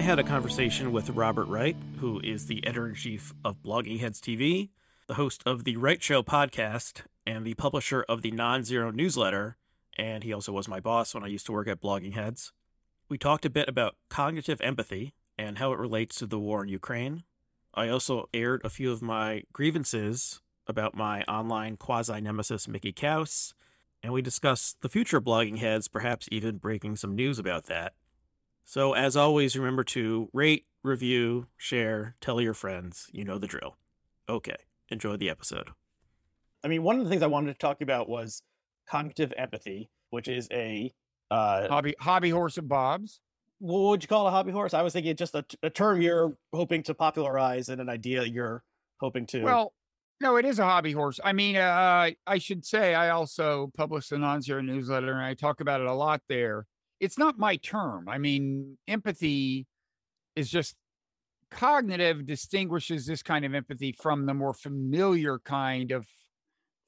I had a conversation with Robert Wright, who is the editor in chief of Blogging Heads TV, the host of the Wright Show podcast, and the publisher of the Non Zero newsletter. And he also was my boss when I used to work at Blogging Heads. We talked a bit about cognitive empathy and how it relates to the war in Ukraine. I also aired a few of my grievances about my online quasi nemesis, Mickey Kaus, and we discussed the future of blogging heads, perhaps even breaking some news about that. So, as always, remember to rate, review, share, tell your friends. You know the drill. Okay, enjoy the episode. I mean, one of the things I wanted to talk about was cognitive empathy, which is a uh, hobby hobby horse of Bob's. What would you call a hobby horse? I was thinking just a, a term you're hoping to popularize and an idea you're hoping to. Well, no, it is a hobby horse. I mean, uh, I should say I also publish the non-zero newsletter, and I talk about it a lot there. It's not my term. I mean, empathy is just cognitive distinguishes this kind of empathy from the more familiar kind of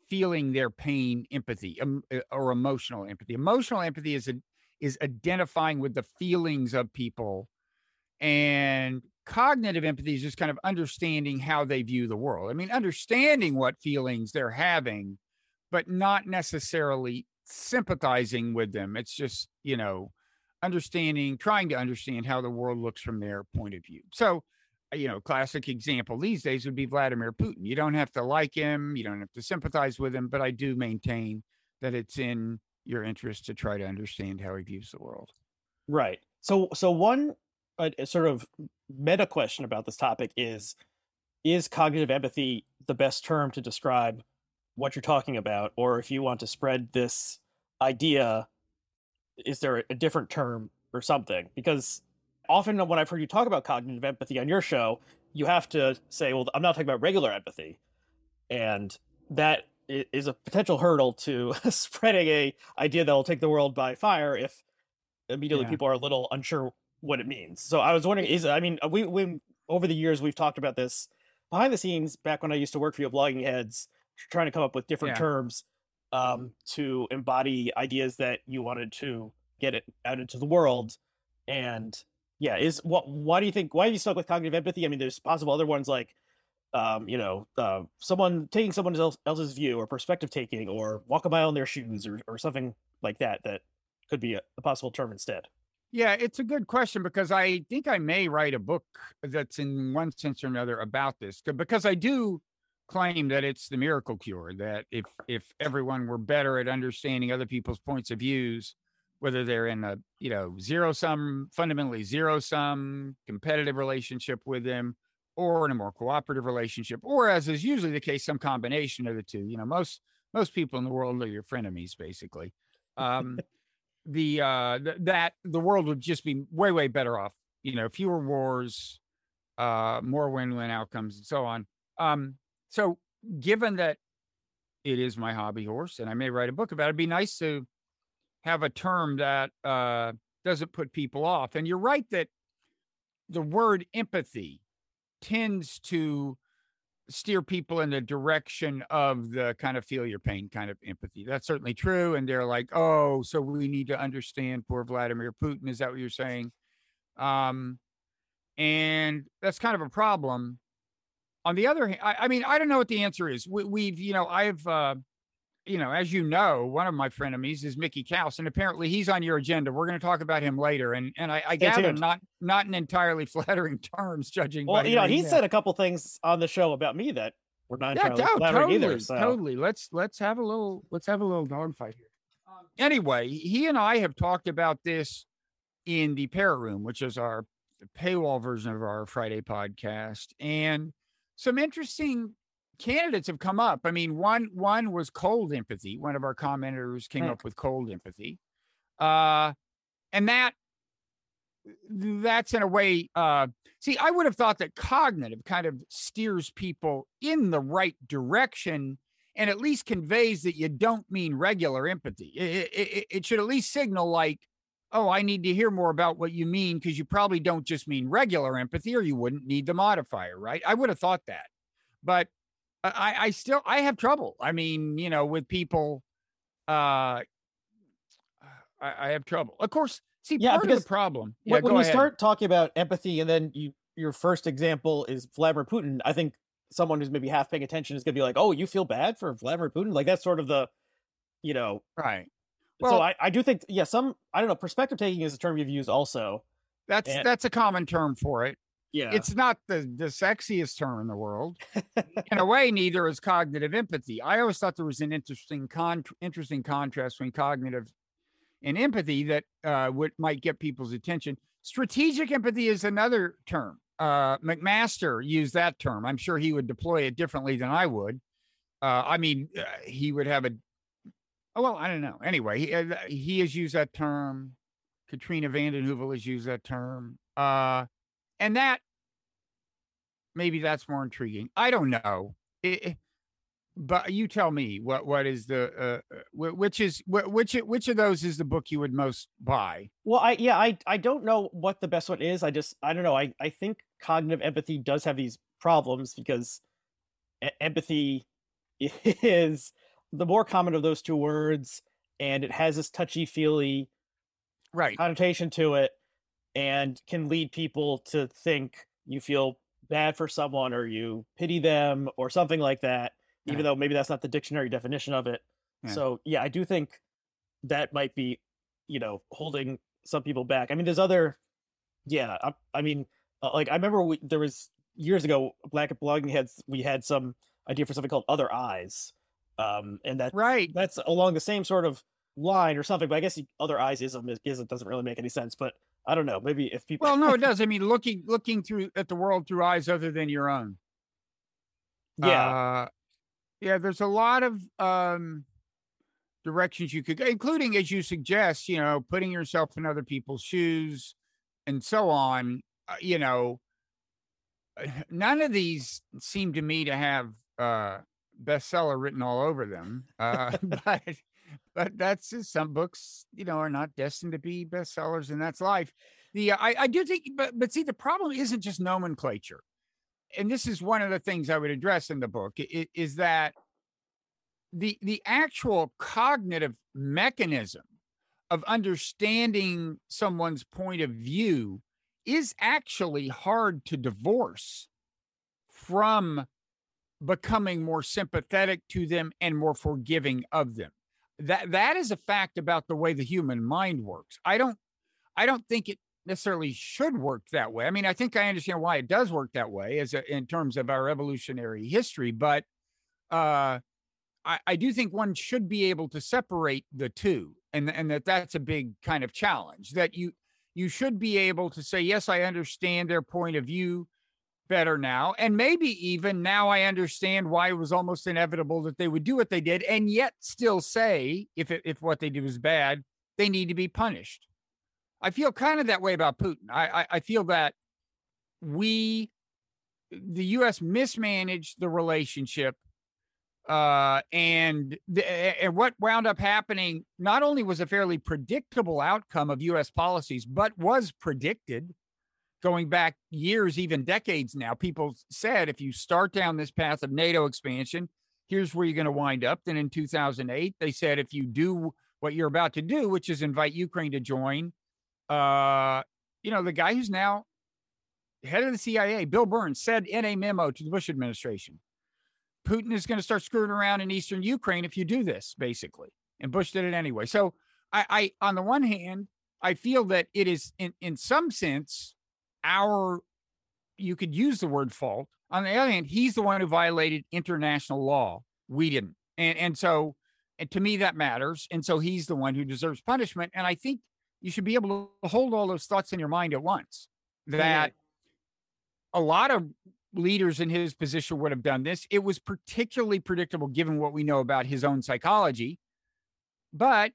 feeling their pain empathy um, or emotional empathy. Emotional empathy is a, is identifying with the feelings of people and cognitive empathy is just kind of understanding how they view the world. I mean, understanding what feelings they're having, but not necessarily sympathizing with them. It's just, you know, understanding, trying to understand how the world looks from their point of view. So, uh, you know, classic example these days would be Vladimir Putin. You don't have to like him, you don't have to sympathize with him, but I do maintain that it's in your interest to try to understand how he views the world. Right. So, so one a sort of meta question about this topic is is cognitive empathy the best term to describe what you're talking about or if you want to spread this idea is there a different term or something because often when i've heard you talk about cognitive empathy on your show you have to say well i'm not talking about regular empathy and that is a potential hurdle to spreading a idea that will take the world by fire if immediately yeah. people are a little unsure what it means. So I was wondering, is I mean, we we over the years we've talked about this behind the scenes. Back when I used to work for you, blogging heads, trying to come up with different yeah. terms um, to embody ideas that you wanted to get it out into the world. And yeah, is what? Why do you think? Why are you stuck with cognitive empathy? I mean, there's possible other ones like. Um, you know, uh, someone taking someone else, else's view or perspective taking, or walk a mile in their shoes, or, or something like that. That could be a, a possible term instead. Yeah, it's a good question because I think I may write a book that's in one sense or another about this because I do claim that it's the miracle cure that if if everyone were better at understanding other people's points of views whether they're in a you know zero sum fundamentally zero sum competitive relationship with them or in a more cooperative relationship or as is usually the case some combination of the two you know most most people in the world are your frenemies basically. Um the uh th- that the world would just be way way better off you know fewer wars uh more win-win outcomes and so on. Um so given that it is my hobby horse and i may write a book about it it'd be nice to have a term that uh doesn't put people off and you're right that the word empathy tends to steer people in the direction of the kind of feel your pain kind of empathy. That's certainly true. And they're like, oh, so we need to understand poor Vladimir Putin. Is that what you're saying? Um, and that's kind of a problem. On the other hand, I, I mean, I don't know what the answer is. We, have you know, I've, uh, you know, as you know, one of my frenemies is Mickey Kaus, and apparently he's on your agenda. We're going to talk about him later, and and I, I gather tuned. not not in entirely flattering terms, judging. Well, you know, he said a couple things on the show about me that were not yeah, entirely flattering totally, either. So. Totally. Let's let's have a little let's have a little dogfight here. Um, anyway, he and I have talked about this in the Parrot Room, which is our paywall version of our Friday podcast, and some interesting candidates have come up. I mean, one one was cold empathy. One of our commenters came up with cold empathy, uh, and that that's in a way. Uh, see, I would have thought that cognitive kind of steers people in the right direction, and at least conveys that you don't mean regular empathy. It, it, it should at least signal like. Oh, I need to hear more about what you mean because you probably don't just mean regular empathy, or you wouldn't need the modifier, right? I would have thought that. But I, I still I have trouble. I mean, you know, with people, uh, I, I have trouble. Of course, See, Yeah, part of because the problem. Yeah, when, when you ahead. start talking about empathy and then you your first example is Vladimir Putin, I think someone who's maybe half paying attention is going to be like, "Oh, you feel bad for Vladimir Putin?" Like that's sort of the, you know. right. So Well- I, I do think, yeah, some I don't know. Perspective taking is a term you've used also. That's And- that's a common term for it. Yeah, It's not the the sexiest term in the world. in a way, neither is cognitive empathy. I always thought there was an interesting con interesting contrast between cognitive and empathy that uh, would might get people's attention. Strategic empathy is another term. Uh, McMaster used that term. I'm sure he would deploy it differently than I would. Uh, I mean, uh, he would have a. Oh well, I don't know. Anyway, he, uh, he has used that term. Katrina vanden Heuvel has used that term. Uh, and that maybe that's more intriguing. I don't know. It- but you tell me what what is the uh, uh, which is which which of those is the book you would most buy? Well, I yeah, I I don't know what the best one is. I just I don't know. I I think cognitive empathy does have these problems because empathy is the more common of those two words, and it has this touchy feely Right. connotation to it, and can lead people to think you feel bad for someone or you pity them or something like that. Even Yeah. though maybe that's not the dictionary definition of it. Yeah. So yeah, I do think that might be, you know, holding some people back. I mean, there's other, yeah. I, I mean, uh, like I remember we, there was years ago, Black at Blogging Heads, we had some idea for something called Other Eyes, um, and that Right. that's along the same sort of line or something. But I guess the Other Eyes ism is, isn't doesn't really make any sense. But I don't know. Maybe if people, Well, no, it does. I mean, looking looking through at the world through eyes other than your own. yeah, Uh, yeah, there's a lot of um, directions you could go, including, as you suggest, you know, putting yourself in other people's shoes and so on. Uh, you know, none of these seem to me to have uh, bestseller written all over them. Uh, but but that's just some books, you know, are not destined to be bestsellers, and that's life. The I, I do think, but but see, the problem isn't just nomenclature and this is one of the things I would address in the book i- is that the the actual cognitive mechanism of understanding someone's point of view is actually hard to divorce from becoming more sympathetic to them and more forgiving of them that that is a fact about the way the human mind works i don't i don't think it necessarily should work that way. I mean, I think I understand why it does work that way as a, in terms of our evolutionary history, but uh, I, I do think one should be able to separate the two, and and that that's a big kind of challenge. That you you should be able to say, yes, I understand their point of view better now, and maybe even now I understand why it was almost inevitable that they would do what they did, and yet still say if it, if what they did was bad, they need to be punished. I feel kind of that way about Putin. I, I, I feel that we, the U.S. mismanaged the relationship, uh, and the, and what wound up happening not only was a fairly predictable outcome of U.S. policies, but was predicted going back years, even decades now. People said if you start down this path of NATO expansion, here's where you're going to wind up. Then in 2008, they said if you do what you're about to do, which is invite Ukraine to join uh, you know, the guy who's now head of the CIA, Bill Burns, said in a memo to the Bush administration, Putin is going to start screwing around in eastern Ukraine if you do this, basically. And Bush did it anyway. So I, I on the one hand, I feel that it is in, in some sense our you could use the word fault. On the other hand, he's the one who violated international law. We didn't. And and so and to me that matters. And so he's the one who deserves punishment. And I think you should be able to hold all those thoughts in your mind at once. That a lot of leaders in his position would have done this. It was particularly predictable given what we know about his own psychology. But,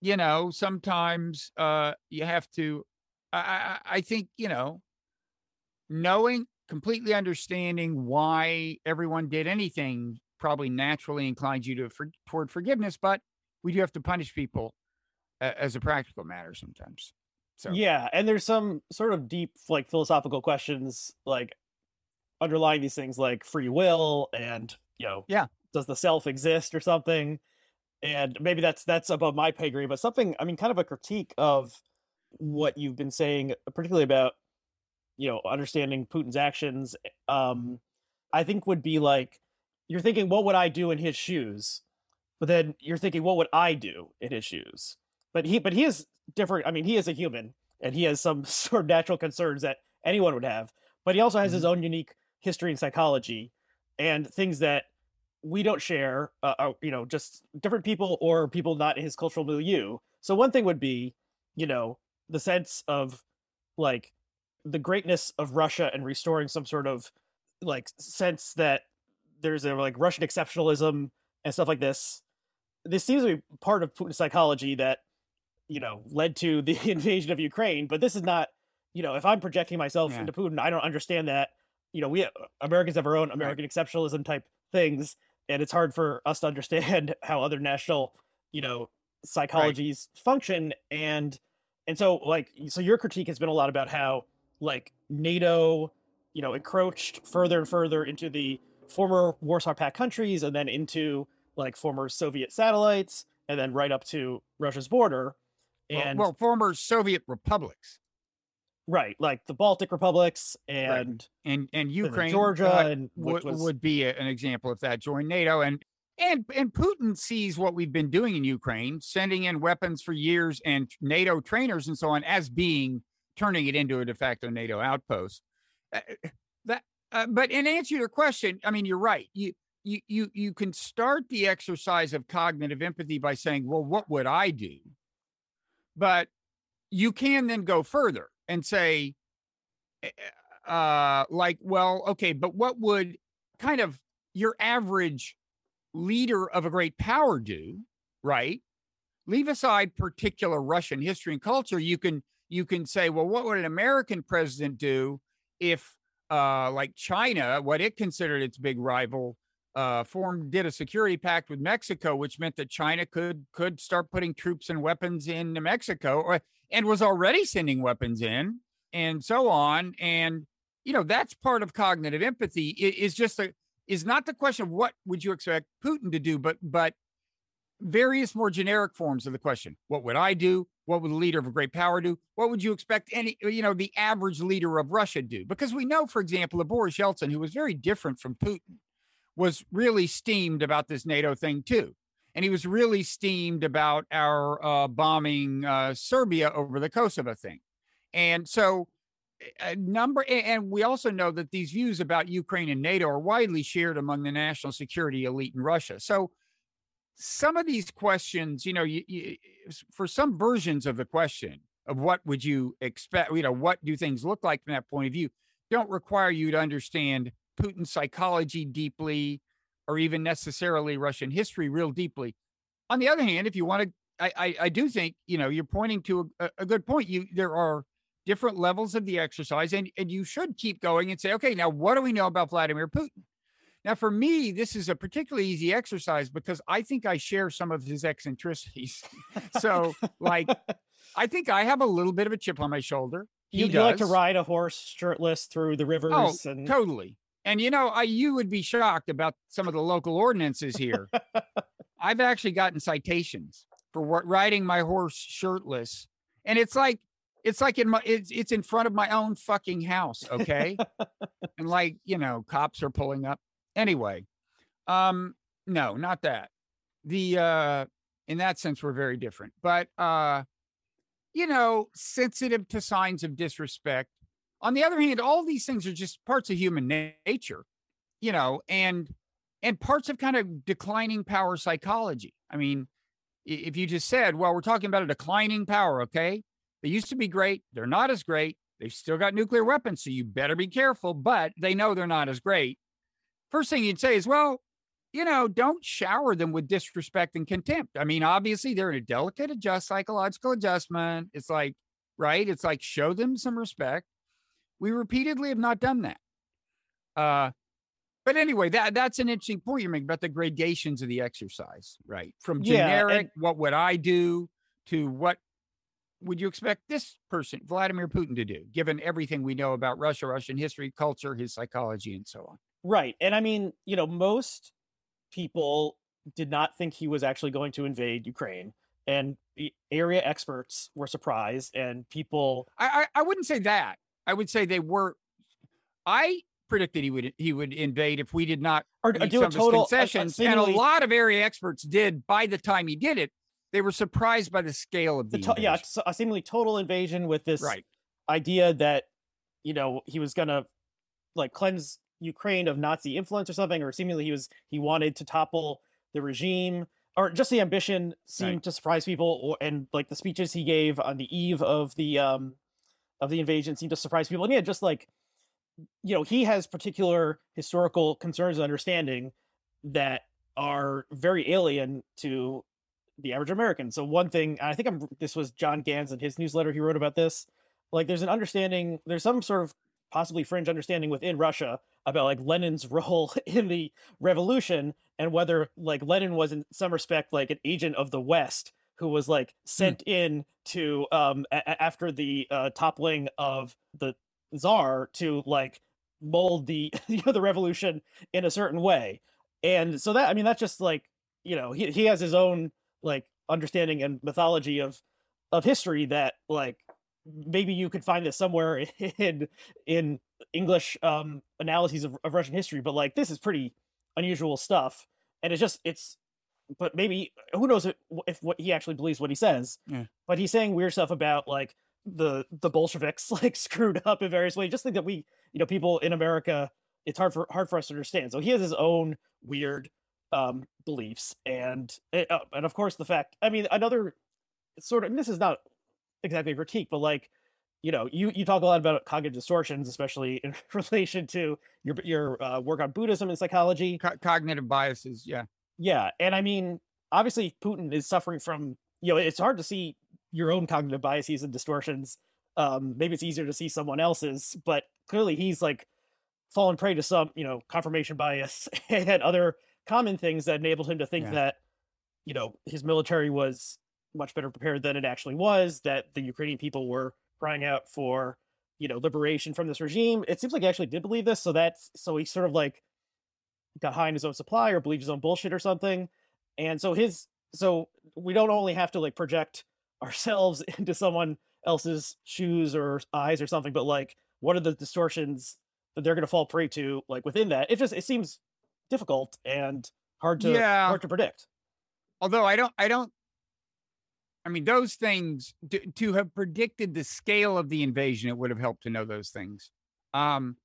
you know, sometimes uh, you have to, I, I, think, you know, knowing, completely understanding why everyone did anything probably naturally inclines you to for, toward forgiveness, but we do have to punish people a- as a practical matter sometimes. So Yeah, and there's some sort of deep like philosophical questions like underlying these things like free will and you know Yeah. does the self exist or something and maybe that's that's above my pay grade but something i mean kind of a critique of what you've been saying, particularly about you know understanding Putin's actions. Um, I think would be like you're thinking, what would I do in his shoes? But then you're thinking, what would I do in his shoes? But he, but he is different. I mean, he is a human, and he has some sort of natural concerns that anyone would have. But he also has mm-hmm. his own unique history and psychology, and things that we don't share. Uh, uh, you know, just different people or people not in his cultural milieu. So one thing would be, you know, the sense of like the greatness of Russia and restoring some sort of like sense that there's a like Russian exceptionalism and stuff like this. This seems to be part of Putin's psychology that you know led to the invasion of Ukraine. But this is not, you know, if I'm projecting myself yeah. into Putin, I don't understand that. You know, we uh, Americans have our own American right. exceptionalism type things, and it's hard for us to understand how other national, you know, psychologies right. function. And and so like so your critique has been a lot about how like NATO, you know, encroached further and further into the former Warsaw Pact countries and then into like former Soviet satellites and then right up to Russia's border. And well, well former Soviet republics. Right, like the Baltic republics and right. and and Ukraine, Georgia, uh, and would, was... would be a, an example if that joined NATO. And and and Putin sees what we've been doing in Ukraine, sending in weapons for years and NATO trainers and so on, as being turning it into a de facto NATO outpost. Uh, that, uh, but in answer to your question, I mean, you're right. You you you you can start the exercise of cognitive empathy by saying, "Well, what would I do?" But you can then go further and say, eh, eh, uh, like, well, okay, but what would kind of your average leader of a great power do, right? Leave aside particular Russian history and culture. You can you can say, well, what would an American president do if, uh, like China, what it considered its big rival, uh, formed did a security pact with Mexico, which meant that China could could start putting troops and weapons in Mexico, or, and was already sending weapons in, and so on. And you know that's part of cognitive empathy. It is just a is not the question of what would you expect Putin to do, but but various more generic forms of the question. What would I do? What would the leader of a great power do? What would you expect any, you know, the average leader of Russia do? Because we know, for example, that Boris Yeltsin, who was very different from Putin, was really steamed about this NATO thing too. And he was really steamed about our uh, bombing uh, Serbia over the Kosovo thing. And so, a number, and we also know that these views about Ukraine and NATO are widely shared among the national security elite in Russia. So, some of these questions, you know, you, you, for some versions of the question of what would you expect, you know, what do things look like from that point of view, don't require you to understand Putin's psychology deeply or even necessarily Russian history real deeply. On the other hand, if you want to, I, I, I do think, you know, you're pointing to a, a good point. You there are different levels of the exercise, and, and you should keep going and say, okay, now what do we know about Vladimir Putin? Now, for me, this is a particularly easy exercise because I think I share some of his eccentricities. so, like, I think I have a little bit of a chip on my shoulder. He you, like to ride a horse shirtless through the oh, rivers. Oh, and... totally. And you know, I you would be shocked about some of the local ordinances here. I've actually gotten citations for what riding my horse shirtless, and it's like it's like in my it's it's in front of my own fucking house, okay? and like you know, cops are pulling up. Anyway, um, no, not that. The uh in that sense, we're very different. But uh, you know, sensitive to signs of disrespect. On the other hand, all these things are just parts of human nature, you know, and and parts of kind of declining power psychology. I mean, if you just said, well, we're talking about a declining power, okay? They used to be great. They're not as great. They've still got nuclear weapons, so you better be careful, but they know they're not as great first thing you'd say is, well, you know, don't shower them with disrespect and contempt. I mean, obviously they're in a delicate adjust psychological adjustment. It's like, right? It's like show them some respect. We repeatedly have not done that. Uh, but anyway, that that's an interesting point you're making about the gradations of the exercise, right? From generic, yeah, and- what would I do, to what would you expect this person, Vladimir Putin, to do, given everything we know about Russia, Russian history, culture, his psychology, and so on? Right. And I mean, you know, most people did not think he was actually going to invade Ukraine. and area experts were surprised, and people. I, I, I wouldn't say that. I would say they were. I predicted he would he would invade if we did not or, do a total concessions, a, a and a lot of area experts did. By the time he did it, they were surprised by the scale of the, the to- yeah, a seemingly total invasion with this right. idea that you know he was gonna like cleanse Ukraine of Nazi influence or something, or seemingly he was he wanted to topple the regime, or just the ambition seemed right. to surprise people, or, and like the speeches he gave on the eve of the um of the invasion seemed to surprise people. I mean, just like you know, he has particular historical concerns and understanding that are very alien to the average American. So one thing, I think I'm this was John Ganz in his newsletter he wrote about this. Like there's an understanding, there's some sort of possibly fringe understanding within Russia about like Lenin's role in the revolution and whether like Lenin was in some respect like an agent of the West who was like hmm. sent hmm. in to um a- after the uh, toppling of the czar to like mold the you know the revolution in a certain way and so that i mean that's just like you know he, he has his own like understanding and mythology of of history that like maybe you could find this somewhere in in english um analyses of, of russian history but like this is pretty unusual stuff. And it's just it's but maybe who knows if, if what he actually believes what he says. Yeah. but he's saying weird stuff about like the the bolsheviks like screwed up in various ways. Just think that we you know people in america it's hard for hard for us to understand. So he has his own weird um, beliefs, and uh, and of course the fact. I mean, another sort of. this is not exactly a critique, but like you know, you you talk a lot about cognitive distortions, especially in relation to your your uh, work on Buddhism and psychology, Co- cognitive biases. Yeah, yeah, and I mean, obviously, Putin is suffering from. You know, it's hard to see your own cognitive biases and distortions. Um, maybe it's easier to see someone else's, but clearly he's like fallen prey to some, you know, confirmation bias and other common things that enabled him to think yeah. that you know his military was much better prepared than it actually was that the ukrainian people were crying out for you know liberation from this regime. It seems like he actually did believe this so that's so he sort of like got high in his own supply or believed his own bullshit or something. And so his so we don't only have to like project ourselves into someone else's shoes or eyes or something but like what are the distortions that they're going to fall prey to like within that? It just it seems difficult and hard to yeah. hard to predict. Although I don't I don't I mean those things to, to have predicted the scale of the invasion it would have helped to know those things. Um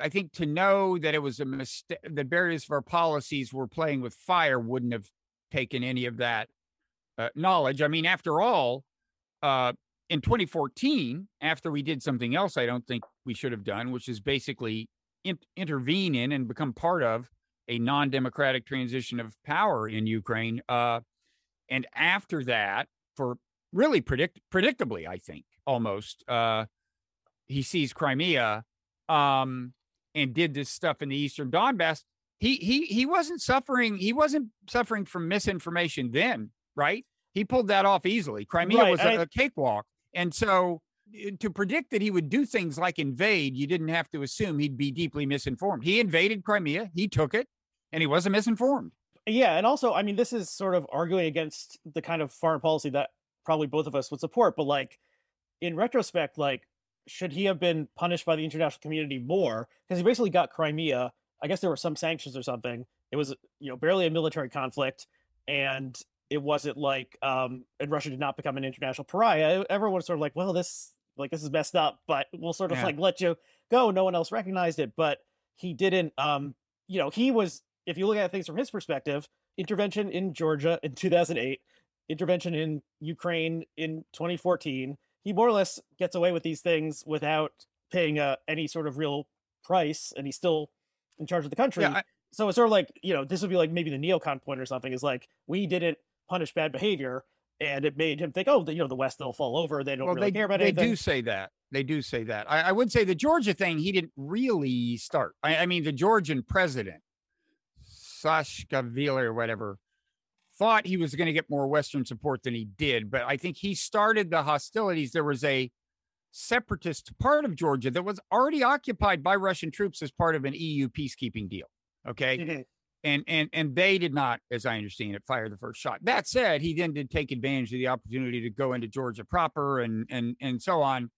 I think to know that it was a mistake that various of our policies were playing with fire wouldn't have taken any of that uh, knowledge. I mean, after all, uh, in 2014, after we did something else, I don't think we should have done, which is basically in, intervene in and become part of a non-democratic transition of power in Ukraine. Uh, and after that, for really predict predictably, I think almost, uh, he sees Crimea um, and did this stuff in the Eastern Donbass. He he he wasn't suffering. He wasn't suffering from misinformation then, right? He pulled that off easily. Crimea right, was a, I, a cakewalk, and so to predict that he would do things like invade, you didn't have to assume he'd be deeply misinformed. He invaded Crimea, he took it, and he wasn't misinformed. Yeah, and also, I mean, this is sort of arguing against the kind of foreign policy that probably both of us would support, but like in retrospect, like should he have been punished by the international community more? Because he basically got Crimea. I guess there were some sanctions or something. It was, you know, barely a military conflict, and it wasn't like um and Russia did not become an international pariah. Everyone was sort of like, well, this like this is messed up, but we'll sort of yeah. like let you go. No one else recognized it, but he didn't. Um, you know, he was. If you look at things from his perspective, intervention in Georgia in 2008, intervention in Ukraine in 2014, he more or less gets away with these things without paying uh, any sort of real price, and he's still in charge of the country. Yeah, I, so it's sort of like you know, this would be like maybe the neocon point or something. Is like we didn't punish bad behavior and it made him think, oh, you know, the West they'll fall over. They don't well, really they, care about they anything. They do say that. They do say that. I, I, would say the Georgia thing, he didn't really start. I, I mean, the Georgian president, Saakashvili or whatever, thought he was going to get more Western support than he did. But I think he started the hostilities. There was a separatist part of Georgia that was already occupied by Russian troops as part of an EU peacekeeping deal. Okay. Mm-hmm. And and and they did not, as I understand it, fire the first shot. That said, he then did take advantage of the opportunity to go into Georgia proper and and and so on.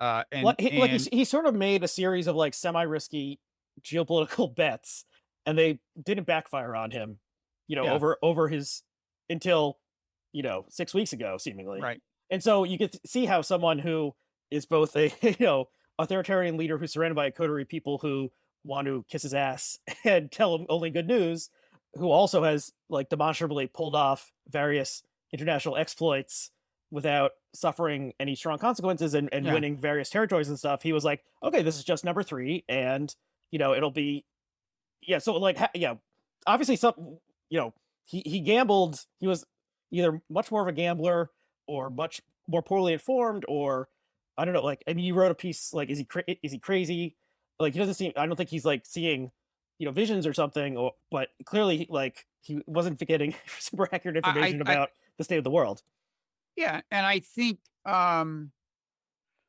Uh, and, like, he, like he, he sort of made a series of like semi-risky geopolitical bets, and they didn't backfire on him. You know, Yeah. over over his until you know six weeks ago, seemingly. right. And so you to see how someone who is both a you know authoritarian leader who's surrounded by a coterie people who want to kiss his ass and tell him only good news, who also has like demonstrably pulled off various international exploits without suffering any strong consequences and, and Yeah. winning various territories and stuff. He was like, okay, this is just number three, and you know it'll be, yeah. So like, ha- yeah, obviously some, you know, he he gambled. He was either much more of a gambler or much more poorly informed or I don't know like I mean you wrote a piece like is he cra- is he crazy like he doesn't seem I don't think he's like seeing you know visions or something or but clearly like he wasn't getting super accurate I- I- information I- about the state of the world Yeah, and I think um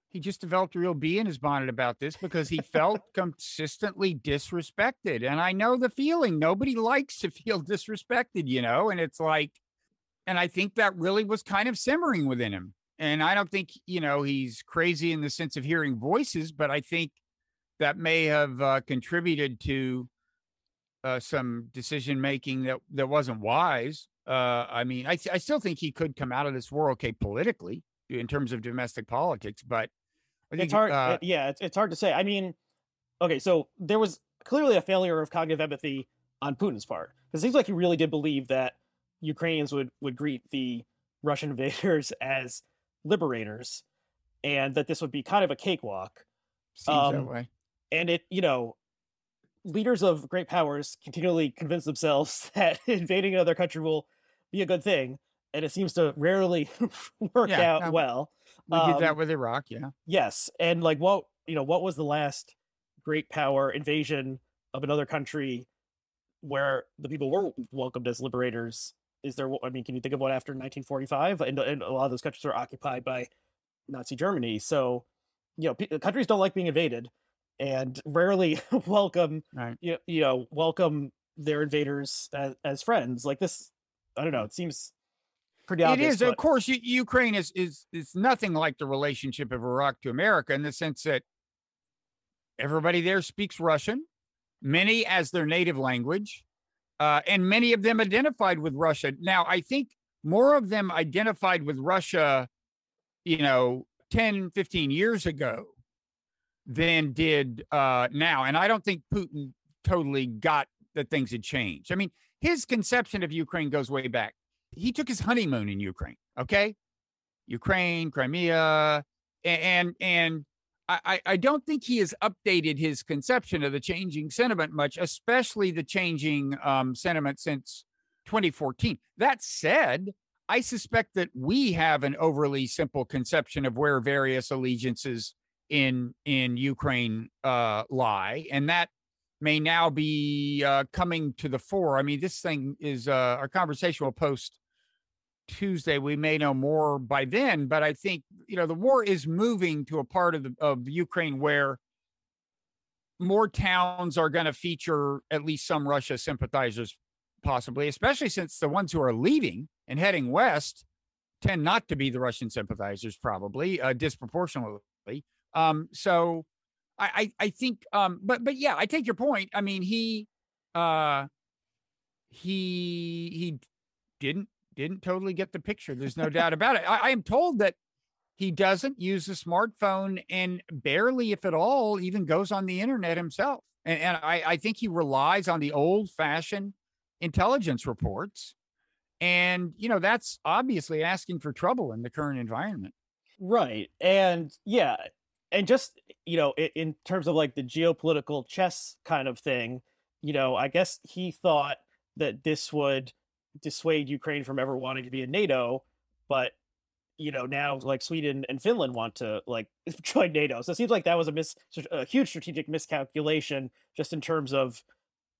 he just developed a real bee in his bonnet about this because he felt consistently disrespected. And I know the feeling. Nobody likes to feel disrespected, you know, and it's like and I think that really was kind of simmering within him. And I don't think, you know, he's crazy in the sense of hearing voices, but I think that may have uh, contributed to uh, some decision making that that wasn't wise. Uh, I mean, I I still think he could come out of this war okay politically in terms of domestic politics, but I think it's hard uh, yeah it's, it's hard to say i mean okay so there was clearly a failure of cognitive empathy on putin's part it seems like he really did believe that ukrainians would would greet the russian invaders as liberators and that this would be kind of a cakewalk seems that um, way. And it you know leaders of great powers continually convince themselves that invading another country will be a good thing and it seems to rarely work Yeah, out no, well We did that um, with Iraq, yeah. yes and like what you know what was the last great power invasion of another country where the people were welcomed as liberators is there i mean can you think of one after 1945 and, and a lot of those countries were occupied by nazi germany so you know pe- countries don't like being invaded and rarely welcome Right. you, you know welcome their invaders as, as friends like this i don't know it seems pretty It obvious is, of course. U- Ukraine is is is nothing like the relationship of Iraq to America in the sense that everybody there speaks Russian, many as their native language, uh, and many of them identified with Russia. Now, I think more of them identified with Russia, you know, 10, 15 years ago than did uh, now. And I don't think Putin totally got that things had changed. I mean, his conception of Ukraine goes way back he took his honeymoon in Ukraine. Okay, Ukraine, Crimea, and and I- I don't think he has updated his conception of the changing sentiment much, especially the changing um, sentiment since 2014. That said, I suspect that we have an overly simple conception of where various allegiances in in Ukraine uh, lie, and that may now be uh, coming to the fore. I mean, this thing is uh, our conversation will post Tuesday. We may know more by then, but I think you know the war is moving to a part of the, of Ukraine where more towns are going to feature at least some Russia sympathizers, possibly, especially since the ones who are leaving and heading west tend not to be the Russian sympathizers, probably uh, disproportionately. Um, so I, I, I think, um, but but yeah, I take your point. I mean, he, uh, he he didn't didn't totally get the picture. There's no doubt about it. I, I am told that he doesn't use a smartphone and barely, if at all, even goes on the internet himself. And, and I, I think he relies on the old fashioned intelligence reports. And, you know, that's obviously asking for trouble in the current environment. Right. And yeah, and just, you know, in, in terms of like the geopolitical chess kind of thing, you know, I guess he thought that this would dissuade Ukraine from ever wanting to be in NATO, but you know, now like Sweden and Finland want to like join NATO. So it seems like that was a mis a huge strategic miscalculation just in terms of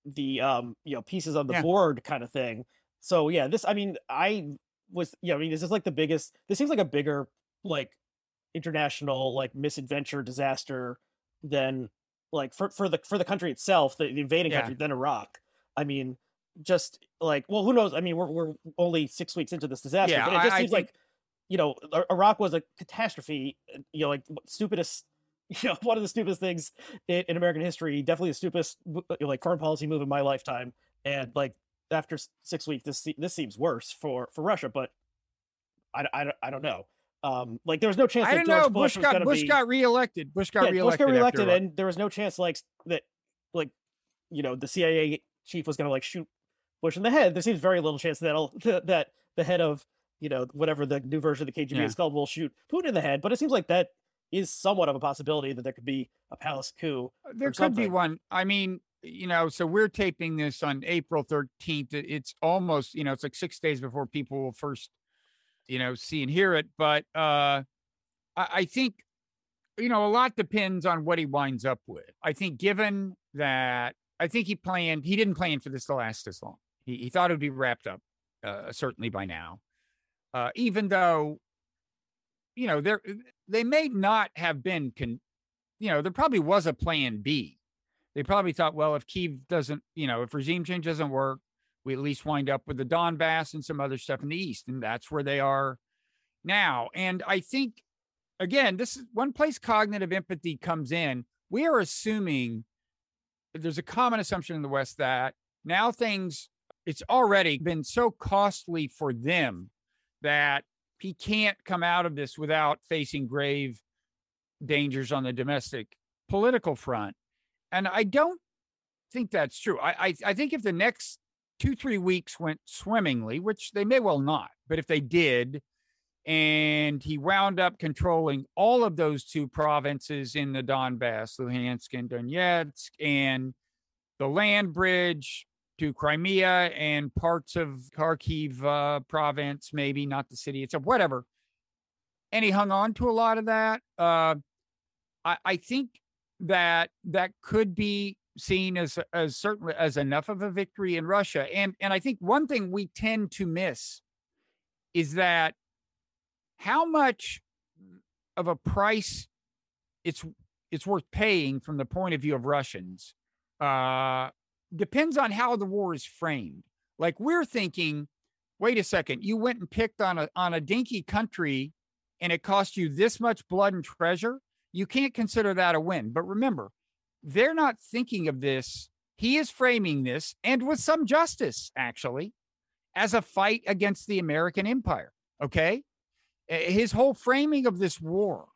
the um, you know, pieces on the Yeah. board kind of thing. So yeah, this I mean, I was yeah, I mean, this is like the biggest this seems like a bigger like international like misadventure disaster than like for for the for the country itself, the, the invading Yeah. country than Iraq. I mean, just like well, who knows? I mean, we're we're only six weeks into this disaster, Yeah, but it just I- I seems think- like you know Iraq was a catastrophe. uh, You know, like stupidest. You know, one of the stupidest things in, in American history. Definitely the stupidest uh, like foreign policy move in my lifetime. And like after six weeks, this this seems worse for for Russia. But I, I, don't- I don't know. Um, like there was no chance I that don't know. Bush, Bush got gonna Bush be, got reelected. Bush got yeah, reelected. Bush got after reelected, Iraq. and there was no chance like that, like you know, the CIA chief was going to like shoot Bush in the head. There seems very little chance that'll that the head of you know whatever the new version of the KGB Yeah. is called will shoot Putin in the head. But it seems like that is somewhat of a possibility that there could be a palace coup. there could be one. I mean, you know, so we're taping this on April 13th. It's almost, you know, it's like six days before people will first, you know, see and hear it. But uh I, I think, you know, a lot depends on what he winds up with. I think given that I think he planned, he didn't plan for this to last this long. He, he thought it would be wrapped up, uh, certainly by now. Uh, even though, you know, there they may not have been con- you know, there probably was a plan B. They probably thought, well, if Kiev doesn't, you know, if regime change doesn't work, we at least wind up with the Donbass and some other stuff in the east, and that's where they are now. And I think, again, this is one place cognitive empathy comes in. We are assuming there's a common assumption in the West that now things it's already been so costly for them that he can't come out of this without facing grave dangers on the domestic political front. And I don't think that's true. I, I, I think if the next two, three weeks went swimmingly, which they may well not, but if they did, and he wound up controlling all of those two provinces in the Donbass, Luhansk and Donetsk, and the land bridge to Crimea and parts of Kharkiv uh, province, maybe not the city itself, whatever. And he hung on to a lot of that. Uh, I, I think that that could be seen as as certainly as enough of a victory in Russia. And and I think one thing we tend to miss is that how much of a price it's it's worth paying from the point of view of Russians uh, depends on how the war is framed. Like we're thinking, wait a second, you went and picked on a on a dinky country, and it cost you this much blood and treasure. You can't consider that a win. But remember, they're not thinking of this. He is framing this, and with some justice, actually, as a fight against the American empire. Okay. His whole framing of this war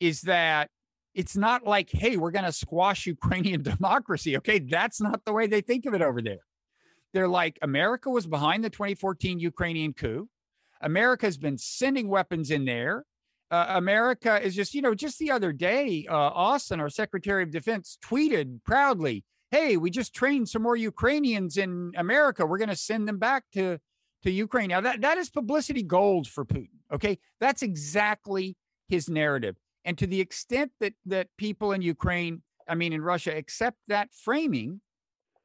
is that it's not like, hey, we're going to squash Ukrainian democracy. Okay. That's not the way they think of it over there. They're like, America was behind the 2014 Ukrainian coup. America's been sending weapons in there. Uh, America is just, you know, just the other day, uh, Austin, our Secretary of Defense, tweeted proudly, "Hey, we just trained some more Ukrainians in America. We're going to send them back to to Ukraine." Now that that is publicity gold for Putin. Okay, that's exactly his narrative. And to the extent that that people in Ukraine, I mean in Russia, accept that framing,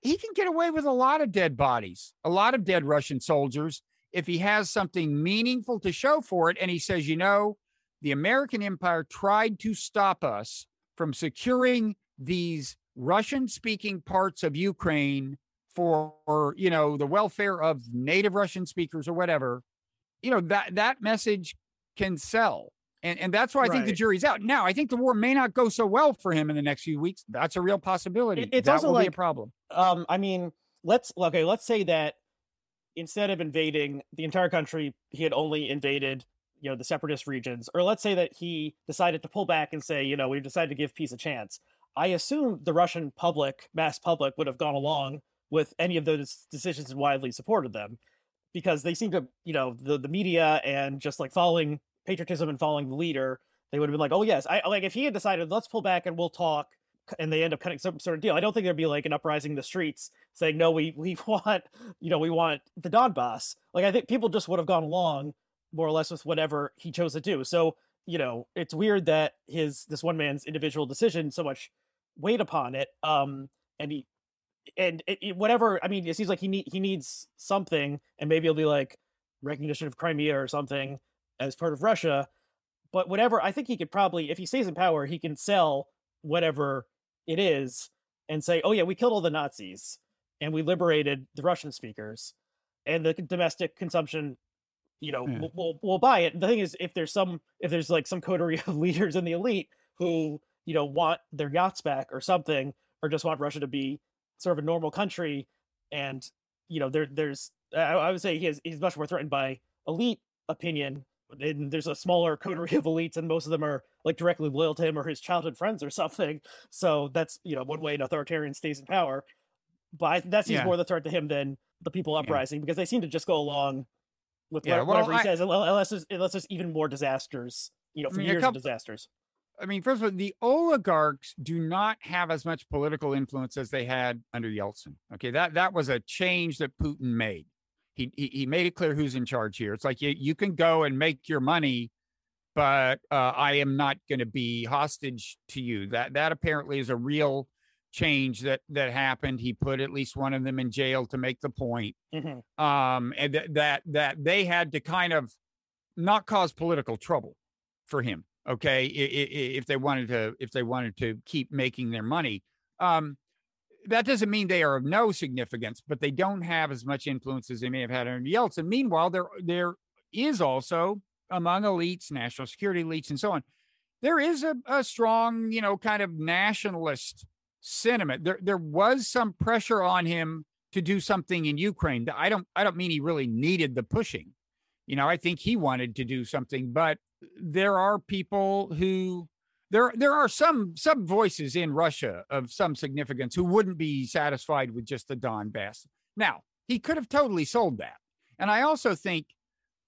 he can get away with a lot of dead bodies, a lot of dead Russian soldiers, if he has something meaningful to show for it. And he says, you know, the American empire tried to stop us from securing these Russian speaking parts of Ukraine for, you know, the welfare of native Russian speakers or whatever. You know, that that message can sell. And, and that's why I think the jury's out. Now, I think the war may not go so well for him in the next few weeks. That's a real possibility. It- it's that also will be a like- problem. Um, I mean, let's okay, let's say that instead of invading the entire country, he had only invaded, you know, the separatist regions, or let's say that he decided to pull back and say, you know, we've decided to give peace a chance. I assume the Russian public, mass public, would have gone along with any of those decisions and widely supported them because they seem to, you know, the, the media and just like following patriotism and following the leader, they would have been like, oh, yes, I like if he had decided, let's pull back and we'll talk, and they end up cutting some sort of deal. I don't think there'd be like an uprising in the streets saying, no, we, we want, you know, we want the Donbass. Like, I think people just would have gone along more or less with whatever he chose to do. So, you know, it's weird that his, this one man's individual decision so much weight upon it. Um, and he, and it, it- whatever, I mean, it seems like he need, he needs something, and maybe it'll be like recognition of Crimea or something as part of Russia. But whatever, I think he could probably, if he stays in power, he can sell whatever it is and say, "Oh yeah, we killed all the Nazis." and we liberated the Russian speakers, and the domestic consumption, you know, Yeah. we'll, we'll, we'll buy it. The thing is, if there's some, if there's like some coterie of leaders in the elite who, you know, want their yachts back or something, or just want Russia to be sort of a normal country, and you know, there, there's, I, I would say he is, he's much more threatened by elite opinion. And there's a smaller coterie of elites, and most of them are like directly loyal to him or his childhood friends or something. So that's you know one way an authoritarian stays in power. But I, that seems Yeah. more the threat to him than the people Yeah. uprising because they seem to just go along with Yeah, what- well, whatever he I- says, unless there's, unless there's even more disasters. You know, I for mean, years couple- of disasters. I mean, first of all, the oligarchs do not have as much political influence as they had under Yeltsin. Okay, that that was a change that Putin made. He he, he made it clear who's in charge here. It's like you, you can go and make your money, but uh, I am not going to be hostage to you. That that apparently is a real change that that happened. He put at least one of them in jail to make the point Mhm. um, and th- that that they had to kind of not cause political trouble for him. Okay, if they wanted to, if they wanted to keep making their money, um, that doesn't mean they are of no significance, but they don't have as much influence as they may have had under Yeltsin. Meanwhile, there there is also among elites, national security elites, and so on, there is a, a strong, you know, kind of nationalist sentiment. There there was some pressure on him to do something in Ukraine. I don't I don't mean he really needed the pushing. You know, I think he wanted to do something, but there are people who there there are some some voices in Russia of some significance who wouldn't be satisfied with just the Donbass. Now, he could have totally sold that. And I also think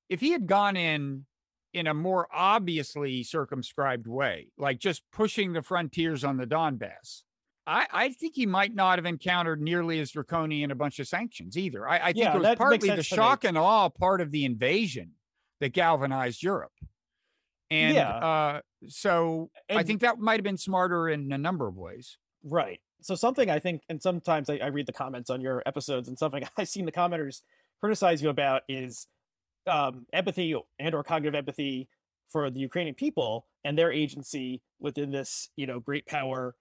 if he had gone in in a more obviously circumscribed way, like just pushing the frontiers on the Donbass, I, I think he might not have encountered nearly as draconian a bunch of sanctions either. I, I think Yeah, it was partly the me. shock and awe part of the invasion that galvanized Europe. And Yeah. uh, so I think that might have been smarter in a number of ways. Right. So something I think, and sometimes I, I read the comments on your episodes, and something I've seen the commenters criticize you about is um, empathy and or cognitive empathy for the Ukrainian people and their agency within this, you know, great power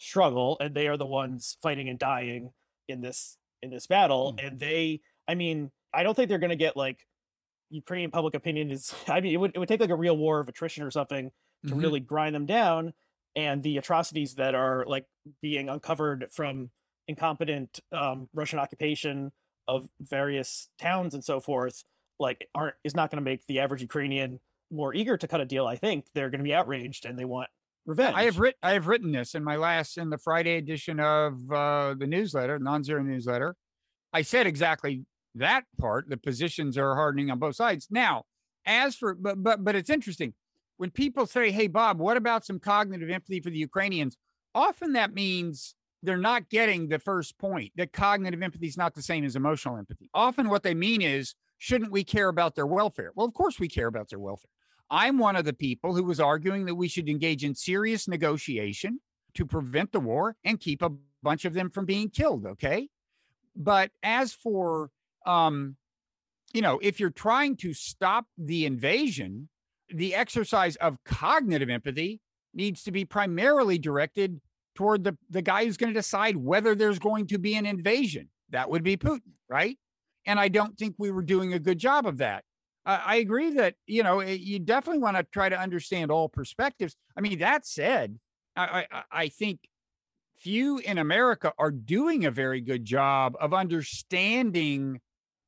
struggle, and they are the ones fighting and dying in this in this battle. And they, I mean, I don't think they're going to get like Ukrainian public opinion is. I mean, it would it would take like a real war of attrition or something to Mhm. really grind them down and the atrocities that are like being uncovered from incompetent um, Russian occupation of various towns and so forth, like aren't is not going to make the average Ukrainian more eager to cut a deal. I think they're going to be outraged and they want revenge. I have written I have written this in my last in the Friday edition of uh, the newsletter, non-zero newsletter. I said exactly that part. The positions are hardening on both sides. Now, as for but but but it's interesting when people say, "Hey, Bob, what about some cognitive empathy for the Ukrainians?" Often that means they're not getting the first point that cognitive empathy is not the same as emotional empathy. Often what they mean is, shouldn't we care about their welfare? Well, of course we care about their welfare. I'm one of the people who was arguing that we should engage in serious negotiation to prevent the war and keep a bunch of them from being killed. Okay. But as for, um, you know, if you're trying to stop the invasion, the exercise of cognitive empathy needs to be primarily directed toward the, the guy who's going to decide whether there's going to be an invasion. That would be Putin, right? And I don't think we were doing a good job of that. I agree that you know eh, you definitely want to try to understand all perspectives. I mean, that said, I, I I think few in America are doing a very good job of understanding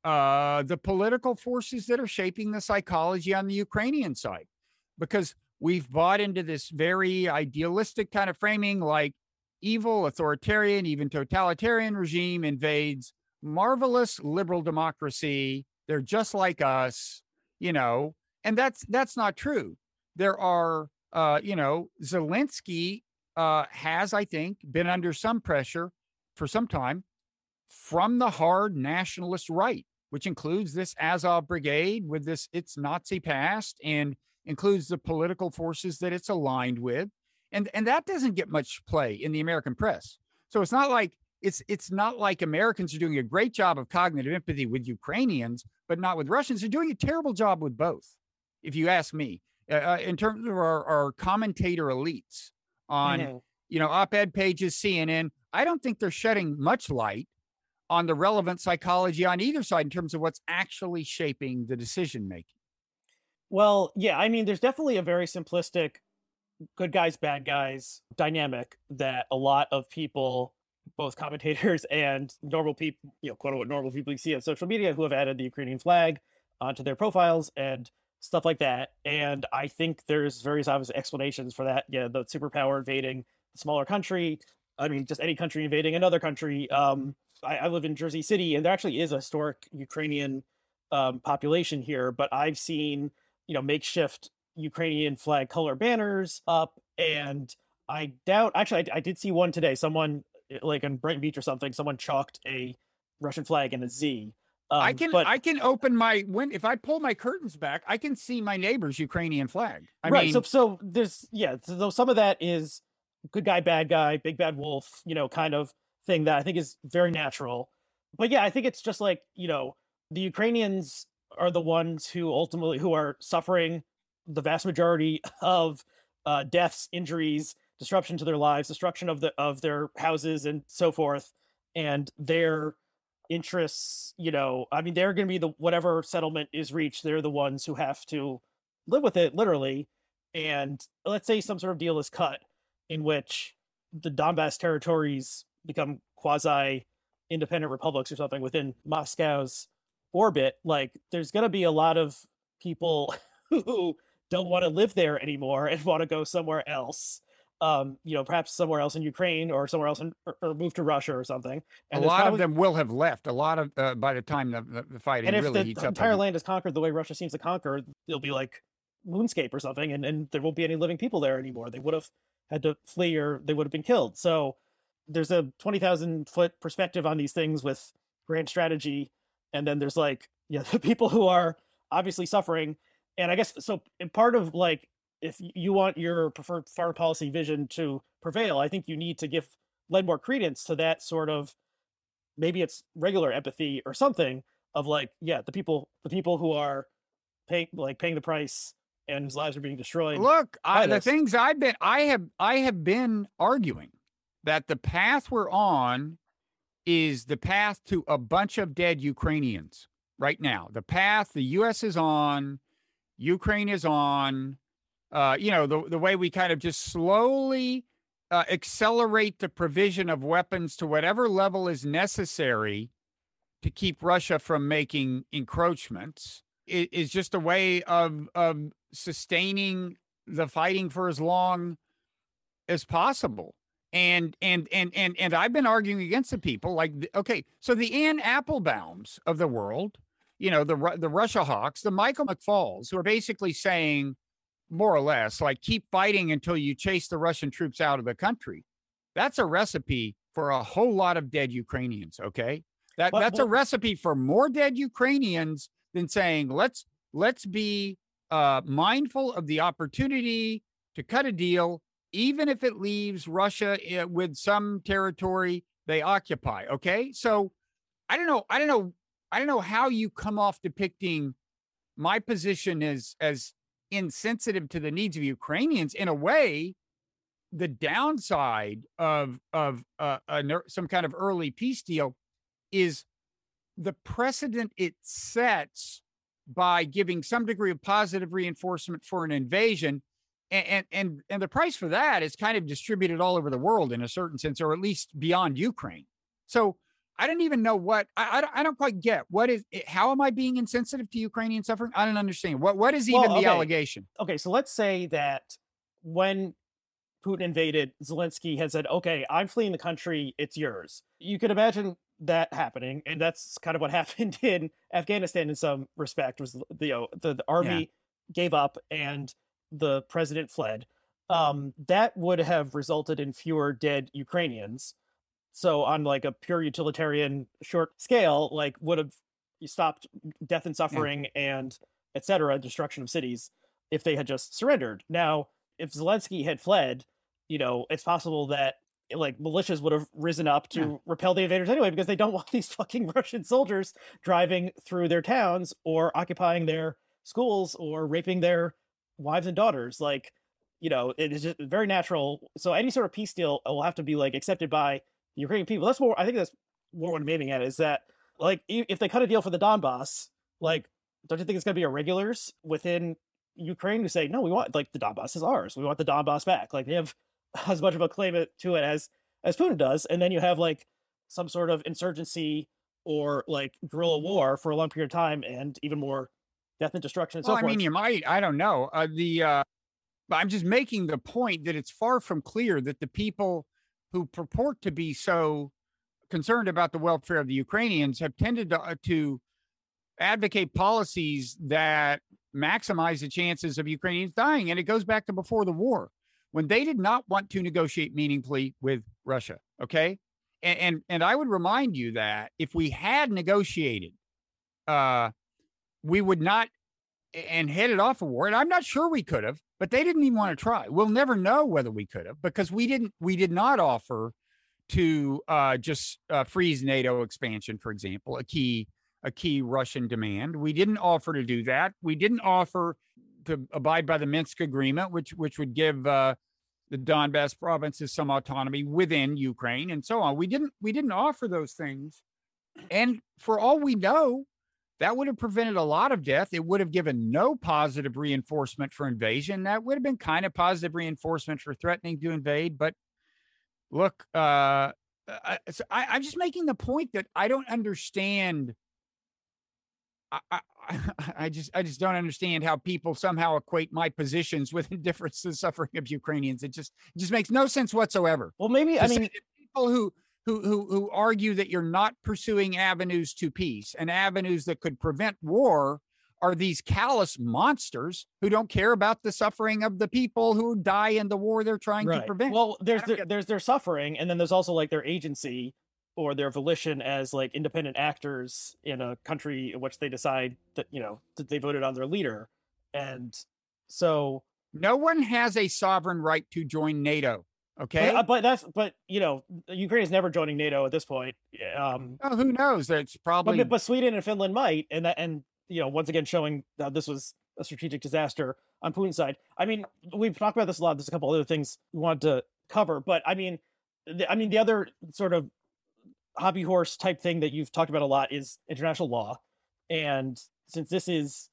uh, the political forces that are shaping the psychology on the Ukrainian side, because we've bought into this very idealistic kind of framing, like evil, authoritarian, even totalitarian regime invades marvelous liberal democracy. They're just like us, you know, and that's that's not true. There are, uh, you know, Zelensky uh, has, I think, been under some pressure for some time from the hard nationalist right, which includes this Azov Brigade with this its Nazi past and includes the political forces that it's aligned with, and and that doesn't get much play in the American press. So it's not like it's it's not like Americans are doing a great job of cognitive empathy with Ukrainians, but not with Russians. They're doing a terrible job with both, if you ask me. Uh, uh, in terms of our, our commentator elites on Mhm. you know op-ed pages, CNN, I don't think they're shedding much light on the relevant psychology on either side in terms of what's actually shaping the decision making. Well, yeah, I mean, there's definitely a very simplistic good guys, bad guys dynamic that a lot of people, both commentators and normal people, you know, quote unquote normal people you see on social media who have added the Ukrainian flag onto their profiles and stuff like that. And I think there's various obvious explanations for that. Yeah, the superpower invading a smaller country. I mean, just any country invading another country. Um, I, I live in Jersey City, and there actually is a historic Ukrainian um, population here, but I've seen you know makeshift Ukrainian flag color banners up, and I doubt. Actually, I, I did see one today. Someone like in Brighton Beach or something. Someone chalked a Russian flag and a Z. Um, I can but, I can open my when if I pull my curtains back, I can see my neighbor's Ukrainian flag. I right. Mean, so so there's yeah. So some of that is good guy, bad guy, big bad wolf. You know, kind of thing that I think is very natural. But yeah, I think it's just like you know the Ukrainians are the ones who ultimately who are suffering the vast majority of uh, deaths, injuries, disruption to their lives, destruction of the of their houses, and so forth, and their interests. You know, I mean, they're going to be the whatever settlement is reached. They're the ones who have to live with it, literally. And let's say some sort of deal is cut in which the Donbass territories become quasi independent republics or something within Moscow's orbit. Like, there's going to be a lot of people who don't want to live there anymore and want to go somewhere else. Um, you know, perhaps somewhere else in Ukraine or somewhere else in, or, or move to Russia or something. And a lot probably, of them will have left. A lot of uh, by the time the, the fighting and if really the heats entire up. land is conquered the way Russia seems to conquer, it'll be like moonscape or something, and, and there won't be any living people there anymore. They would have had to flee or they would have been killed. So there's a twenty thousand foot perspective on these things with grand strategy, and then there's like yeah the people who are obviously suffering and I guess so. part of like if you want your preferred foreign policy vision to prevail, I think you need to give lend more credence to that sort of maybe it's regular empathy or something of like yeah the people the people who are paying like paying the price and whose lives are being destroyed. Look, I, the things I've been I have I have been arguing that the path we're on is the path to a bunch of dead Ukrainians right now. The path the U.S. is on Ukraine is on. Uh, you know, the, the way we kind of just slowly uh, accelerate the provision of weapons to whatever level is necessary to keep Russia from making encroachments is, is just a way of, of sustaining the fighting for as long as possible. And and and and and I've been arguing against the people like okay, so the Ann Applebaums of the world you know, the the Russia hawks, the Michael McFauls, who are basically saying more or less like keep fighting until you chase the Russian troops out of the country. That's a recipe for a whole lot of dead Ukrainians, okay? That that's a recipe for more dead Ukrainians than saying let's let's be uh, mindful of the opportunity to cut a deal, even if it leaves Russia eh, with some territory they occupy. Okay, so I don't know. I don't know I don't know how you come off depicting my position as as insensitive to the needs of Ukrainians. In a way, the downside of of uh, a, some kind of early peace deal is the precedent it sets by giving some degree of positive reinforcement for an invasion and, and and the price for that is kind of distributed all over the world in a certain sense or at least beyond ukraine so I don't even know what I, I don't, I don't quite get what is eh, how am I being insensitive to Ukrainian suffering? I don't understand. What what is even well, okay. the allegation? Okay, so let's say that when Putin invaded, Zelensky had said, "Okay, I'm fleeing the country. It's yours." You could imagine that happening, and that's kind of what happened in Afghanistan in some respect. Was the you know, the, the army yeah. gave up and the president fled. Um, that would have resulted in fewer dead Ukrainians so on like a pure utilitarian short scale, like would have stopped death and suffering yeah. and etc. destruction of cities if they had just surrendered. Now, if Zelensky had fled, you know, it's possible that like militias would have risen up to yeah. repel the invaders anyway because they don't want these fucking Russian soldiers driving through their towns or occupying their schools or raping their wives and daughters. Like, you know, it is just very natural. So any sort of peace deal will have to be like accepted by the Ukrainian people. That's more. I think that's what I'm aiming at is that like if they cut a deal for the Donbass, like don't you think it's going to be irregulars within Ukraine who say no, we want like the Donbass is ours, we want the Donbass back. Like they have as much of a claim to it as as Putin does, and then you have like some sort of insurgency or like guerrilla war for a long period of time, and even more death and destruction and well, so forth. I mean, you might. I don't know. Uh, the uh, but I'm just making the point that it's far from clear that the people who purport to be so concerned about the welfare of the Ukrainians have tended to, uh, to advocate policies that maximize the chances of Ukrainians dying. And it goes back to before the war when they did not want to negotiate meaningfully with Russia. Okay. And, and, and I would remind you that if we had negotiated, uh, we would not and headed off a war. And I'm not sure we could have, but they didn't even want to try. We'll never know whether we could have because we didn't. We did not offer to uh, just uh, freeze NATO expansion, for example, a key a key Russian demand. We didn't offer to do that. We didn't offer to abide by the Minsk agreement, which which would give uh, the Donbass provinces some autonomy within Ukraine and so on. We didn't we didn't offer those things, and for all we know, that would have prevented a lot of death. It would have given no positive reinforcement for invasion. That would have been kind of positive reinforcement for threatening to invade. But look, uh, I, I, am just making the point that I don't understand. I, I, I just I just don't understand how people somehow equate my positions with indifference to the suffering of Ukrainians. It just it just makes no sense whatsoever. Well, maybe I mean people who who who who argue that you're not pursuing avenues to peace and avenues that could prevent war are these callous monsters who don't care about the suffering of the people who die in the war they're trying right. to prevent. Well, there's their, there's their suffering, and then there's also like their agency or their volition as like independent actors in a country in which they decide that you know that they voted on their leader, and so no one has a sovereign right to join NATO. Okay, but, uh, but, that's but you know Ukraine is never joining NATO at this point. Um, oh, who knows? It's probably but, but Sweden and Finland might, and that and you know once again showing that this was a strategic disaster on Putin's side. I mean, we've talked about this a lot. There's a couple other things we wanted to cover, but I mean, the, I mean the other sort of hobby horse type thing that you've talked about a lot is international law, and since this is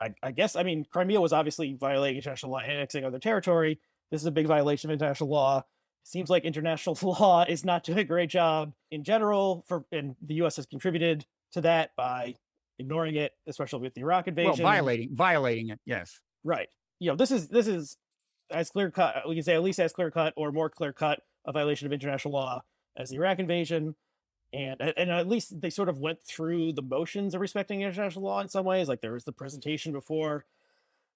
I, I guess I mean Crimea was obviously violating international law, annexing other territory this is a big violation of international law. Seems like international law is not doing a great job in general. For and the U.S. has contributed to that by ignoring it, especially with the Iraq invasion. Well, violating violating it. Yes. Right. You know, this is this is as clear cut. We can say at least as clear cut or more clear cut a violation of international law as the Iraq invasion. And, and at least they sort of went through the motions of respecting international law in some ways. Like there was the presentation before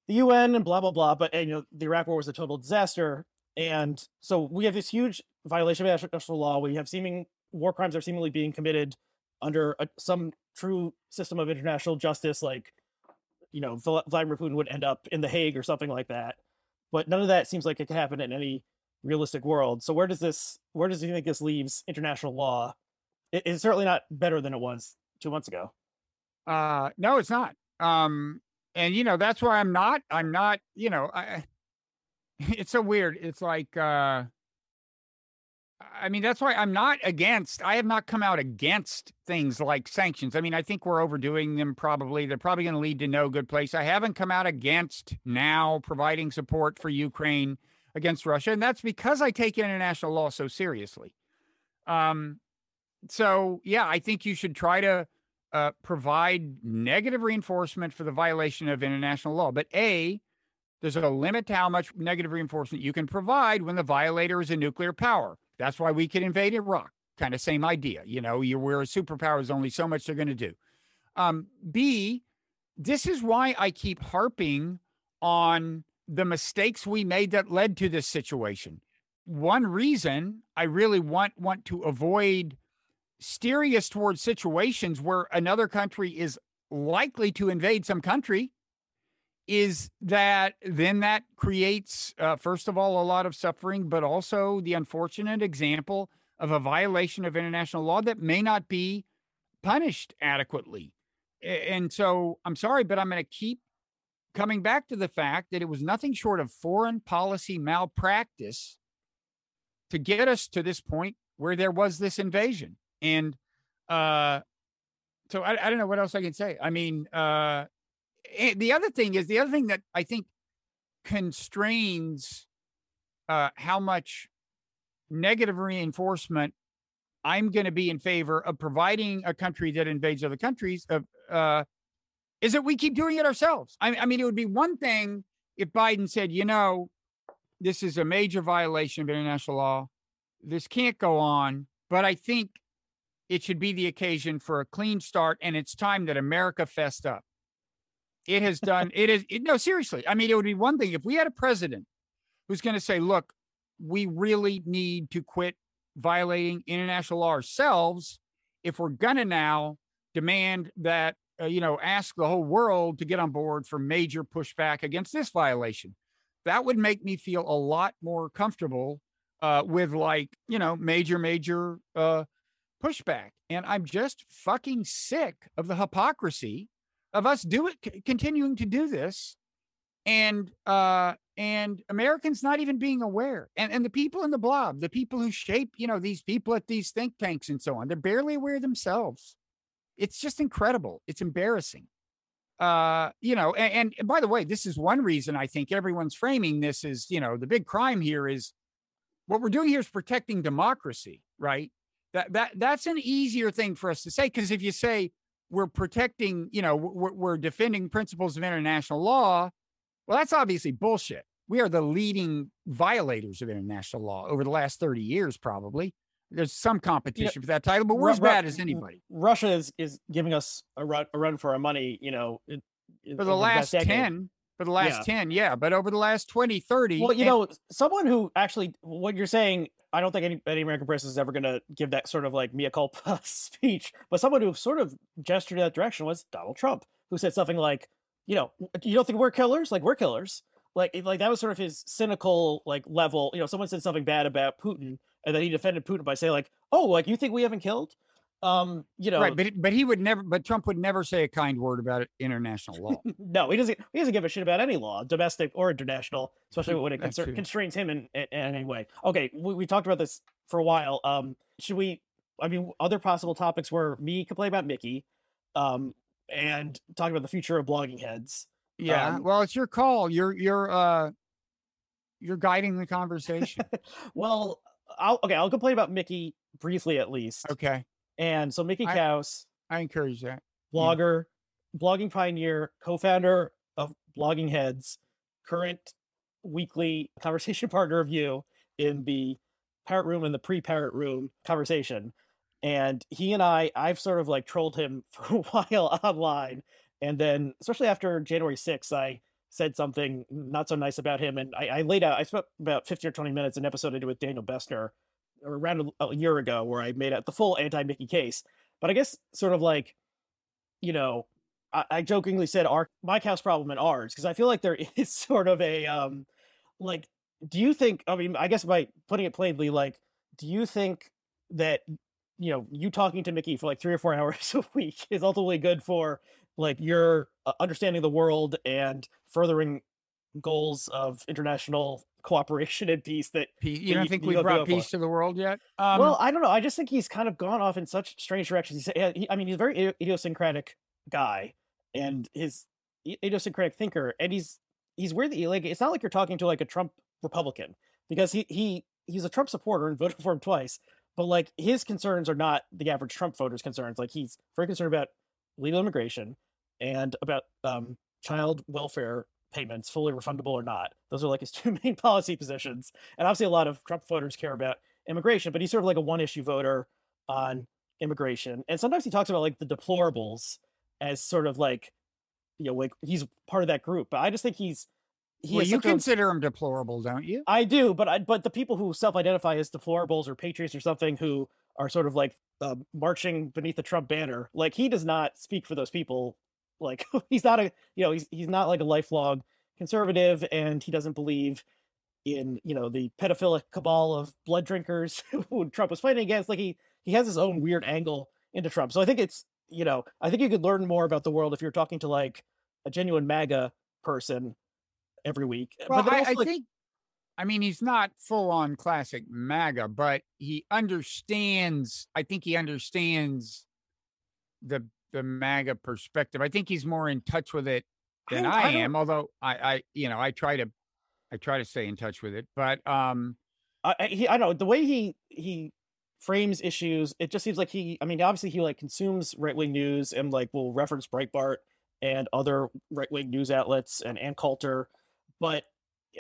the UN and blah blah blah. But and, you know, the Iraq War was a total disaster, and so we have this huge violation of international law. We have seeming war crimes are seemingly being committed under a, some true system of international justice, like you know Vladimir Putin would end up in the Hague or something like that. But none of that seems like it could happen in any realistic world. So where does this where does he think this leaves international law? It, it's certainly not better than it was two months ago. Uh, no, it's not. Um, and you know that's why i'm not i'm not you know i it's so weird it's like uh i mean that's why i'm not against i have not come out against things like sanctions i mean i think we're overdoing them probably they're probably going to lead to no good place i haven't come out against now providing support for ukraine against russia and that's because i take international law so seriously um so yeah i think you should try to uh, provide negative reinforcement for the violation of international law. But A, there's a limit to how much negative reinforcement you can provide when the violator is a nuclear power. That's why we could invade Iraq. Kind of same idea. You know, you're where a superpower is only so much they're going to do. Um, B, this is why I keep harping on the mistakes we made that led to this situation. One reason I really want want to avoid steering us towards situations where another country is likely to invade some country is that then that creates uh, first of all a lot of suffering but also the unfortunate example of a violation of international law that may not be punished adequately. And so i'm sorry but i'm going to keep coming back to the fact that it was nothing short of foreign policy malpractice to get us to this point where there was this invasion And uh, so I, I don't know what else I can say. I mean, uh, the other thing is the other thing that I think constrains uh, how much negative reinforcement I'm going to be in favor of providing a country that invades other countries of uh, is that we keep doing it ourselves. I, I mean, it would be one thing if Biden said, you know, this is a major violation of international law. This can't go on. But I think it should be the occasion for a clean start, and it's time that America fessed up. It has done. it is it, no seriously. I mean, it would be one thing if we had a president who's going to say, "Look, we really need to quit violating international law ourselves if we're going to now demand that uh, you know ask the whole world to get on board for major pushback against this violation." That would make me feel a lot more comfortable uh, with like you know major major uh, pushback. And I'm just fucking sick of the hypocrisy of us do it, c- continuing to do this, and uh, and Americans not even being aware, and and the people in the blob, the people who shape, you know, these people at these think tanks and so on, they're barely aware themselves. It's just incredible. It's embarrassing. Uh, you know, and, and by the way, this is one reason I think everyone's framing this is, you know, the big crime here is what we're doing here is protecting democracy, right? That that that's an easier thing for us to say because if you say we're protecting, you know, we're, we're defending principles of international law, well, that's obviously bullshit. We are the leading violators of international law over the last 30 years, probably. There's some competition for that title, but we're as bad as anybody. Russia is, is giving us a run, a run for our money, you know, it, for the last 10, for the last yeah. 10 yeah but over the last 20 30 well you and- know someone who actually what you're saying i don't think any, any american person is ever going to give that sort of like mea culpa speech but someone who sort of gestured in that direction was donald trump who said something like you know you don't think we're killers? Like we're killers. Like like that was sort of his cynical like level you know someone said something bad about putin and then he defended putin by saying like oh like you think we haven't killed um you know right but but he would never but trump would never say a kind word about international law no he doesn't he doesn't give a shit about any law domestic or international especially when it concer- constrains him in, in, in, any way okay we, we talked about this for a while um should we i mean other possible topics were me complain about mickey um and talking about the future of blogging heads yeah um, well it's your call you're you're uh you're guiding the conversation well I'll okay I'll complain about Mickey briefly at least. Okay. And so Mickey I, I encourage that. Blogger, yeah. blogging pioneer, co-founder of Blogging Heads, current weekly conversation partner of you in the parrot room and the pre-parrot room conversation. And he and I, I've sort of like trolled him for a while online. And then, especially after January 6th, I said something not so nice about him. And I, I laid out, I spent about 15 or 20 minutes an episode I did with Daniel Bessner around a, year ago where I made out the full anti Mickey case. But I guess sort of like, you know, I, I jokingly said our my house problem and ours because I feel like there is sort of a um like do you think I mean I guess by putting it plainly like do you think that you know you talking to Mickey for like 3 or 4 hours a week is ultimately good for like your uh, understanding of the world and furthering goals of international cooperation and peace that you don't think we've brought peace to the world yet? Um, well i don't know i just think he's kind of gone off in such strange directions. He's he, i mean he's a very idiosyncratic guy and his idiosyncratic thinker and he's he's weird like it's not like you're talking to like a trump republican because he he he's a trump supporter and voted for him twice but like his concerns are not the average trump voter's concerns. Like he's very concerned about legal immigration and about um, child welfare payments, fully refundable or not. Those are like his two main policy positions. And obviously, a lot of Trump voters care about immigration, but he's sort of like a one issue voter on immigration. And sometimes he talks about like the deplorables as sort of like, you know, like he's part of that group. But I just think he's. He well, you consider a, him deplorable, don't you? I do, but I, but the people who self-identify as deplorables or patriots or something who are sort of like uh, marching beneath the Trump banner, like he does not speak for those people like he's not a you know he's he's not like a lifelong conservative, and he doesn't believe in you know the pedophilic cabal of blood drinkers who Trump was fighting against. Like he he has his own weird angle into Trump. So I think it's you know I think you could learn more about the world if you're talking to like a genuine MAGA person every week. Well, I, I like, think I mean, he's not full on classic MAGA, but he understands. I think he understands the the MAGA perspective. I think he's more in touch with it than I, I, I am. Although I, I, you know, I try to, I try to stay in touch with it. But um, I, he, I know the way he he frames issues. It just seems like he. I mean, obviously he like consumes right wing news and like will reference Breitbart and other right wing news outlets and Ann Coulter, but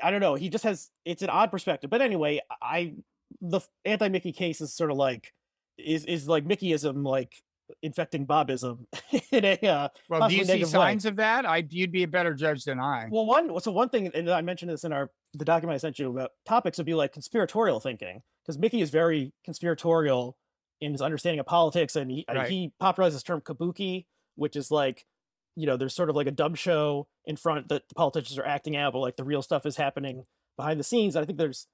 I don't know. He just has it's an odd perspective. But anyway, I the anti Mickey case is sort of like is is like Mickeyism like infecting Bobism in a uh, well. Do you see signs way. of that? I you'd be a better judge than I. Well, one so one thing, and I mentioned this in our the document I sent you about topics would be like conspiratorial thinking because Mickey is very conspiratorial in his understanding of politics, and he right. he popularized this term kabuki, which is like you know there's sort of like a dumb show in front that the politicians are acting out, but like the real stuff is happening behind the scenes. I think there's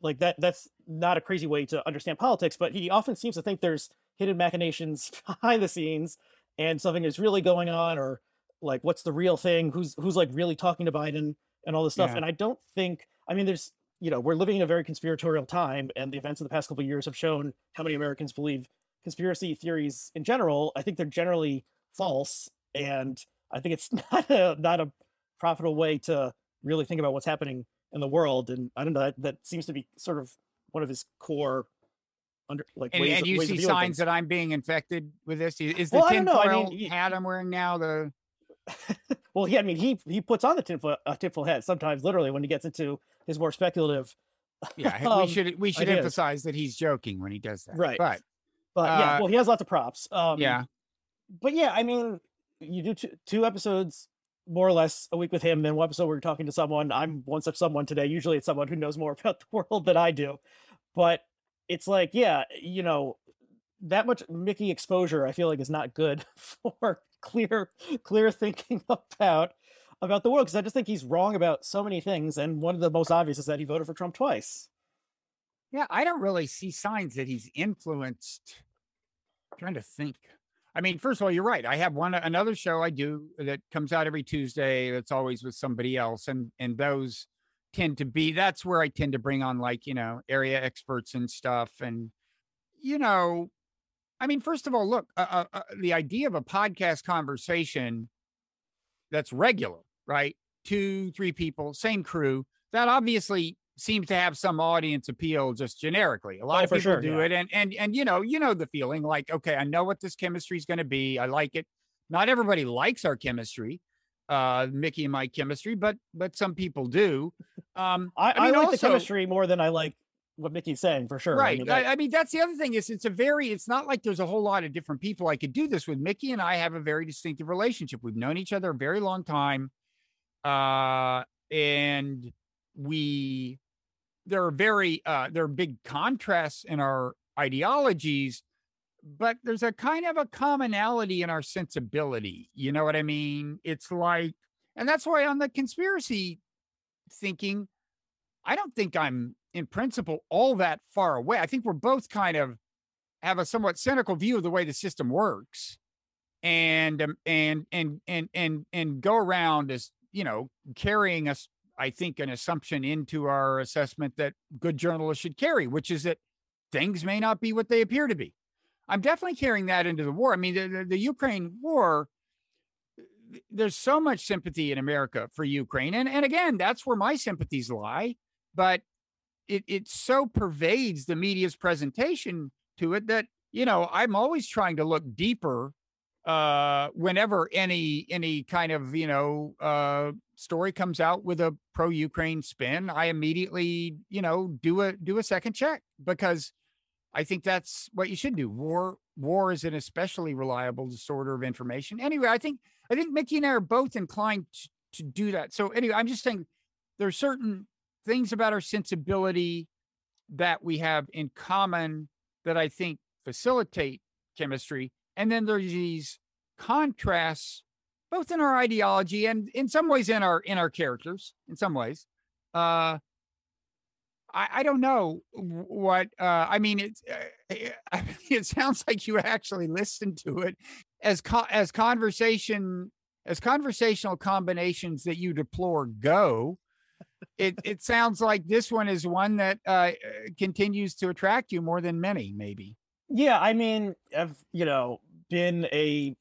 like that that's not a crazy way to understand politics, but he often seems to think there's hidden machinations behind the scenes and something is really going on or like what's the real thing? Who's who's like really talking to biden and all this stuff. Yeah. and i don't think i mean there's you know we're living in a very conspiratorial time and the events of the past couple of years have shown how many americans believe conspiracy theories in general. I think they're generally false and i think it's not a not a profitable way to really think about what's happening in the world. And i don't know that, that seems to be sort of one of his core under like and, and you see signs things. that I'm being infected with this. Is the well, tinfoil I mean, hat I'm wearing now the? well, yeah, I mean he he puts on the tinfoil uh, tinfoil hat sometimes, literally when he gets into his more speculative. Yeah, um, we should we should ideas. emphasize that he's joking when he does that, right? But but uh, yeah, well, he has lots of props. Um, yeah, but yeah, I mean, you do two, two episodes more or less a week with him. Then one episode we're talking to someone. I'm one such someone today. Usually it's someone who knows more about the world than I do. But it's like, yeah, you know, that much Mickey exposure, I feel like is not good for clear, clear thinking about about the world because I just think he's wrong about so many things, and one of the most obvious is that he voted for Trump twice. Yeah, I don't really see signs that he's influenced. I'm trying to think. I mean, first of all, you're right. I have one another show I do that comes out every Tuesday. That's always with somebody else, and and those tend to be that's where I tend to bring on like, you know, area experts and stuff. And, you know, I mean, first of all, look, uh, uh, uh, the idea of a podcast conversation that's regular, right? Two, three people, same crew, that obviously seems to have some audience appeal just generically. A lot oh, of people sure, do yeah. it. And, and, and, you know, you know, the feeling like, okay, I know what this chemistry is going to be. I like it. Not everybody likes our chemistry uh Mickey and my chemistry, but but some people do. Um I, I, mean, I like also, the chemistry more than I like what Mickey's saying for sure. Right. I mean, I, I mean, that's the other thing is it's a very it's not like there's a whole lot of different people I could do this with. Mickey and I have a very distinctive relationship. We've known each other a very long time. Uh and we there are very uh there are big contrasts in our ideologies but there's a kind of a commonality in our sensibility. You know what I mean? It's like, and that's why on the conspiracy thinking, I don't think I'm in principle all that far away. I think we're both kind of have a somewhat cynical view of the way the system works and um, and and and and and go around as you know carrying us i think an assumption into our assessment that good journalists should carry which is that things may not be what they appear to be I'm definitely carrying that into the war. I mean, the, the, the, Ukraine war, there's so much sympathy in America for Ukraine. And, and again, that's where my sympathies lie. But it, it so pervades the media's presentation to it that, you know, I'm always trying to look deeper uh, whenever any any kind of you know uh, story comes out with a pro Ukraine spin, I immediately you know do a do a second check because I think that's what you should do. War war is an especially reliable disorder of information. Anyway, I think I think Mickey and I are both inclined to, to do that. So anyway, I'm just saying there are certain things about our sensibility that we have in common that I think facilitate chemistry. And then there's these contrasts, both in our ideology and in some ways in our in our characters, in some ways, uh, I, I don't know what uh, I mean. It uh, it sounds like you actually listened to it as co- as conversation as conversational combinations that you deplore go. it it sounds like this one is one that uh, continues to attract you more than many, maybe. Yeah, I mean, I've you know been a,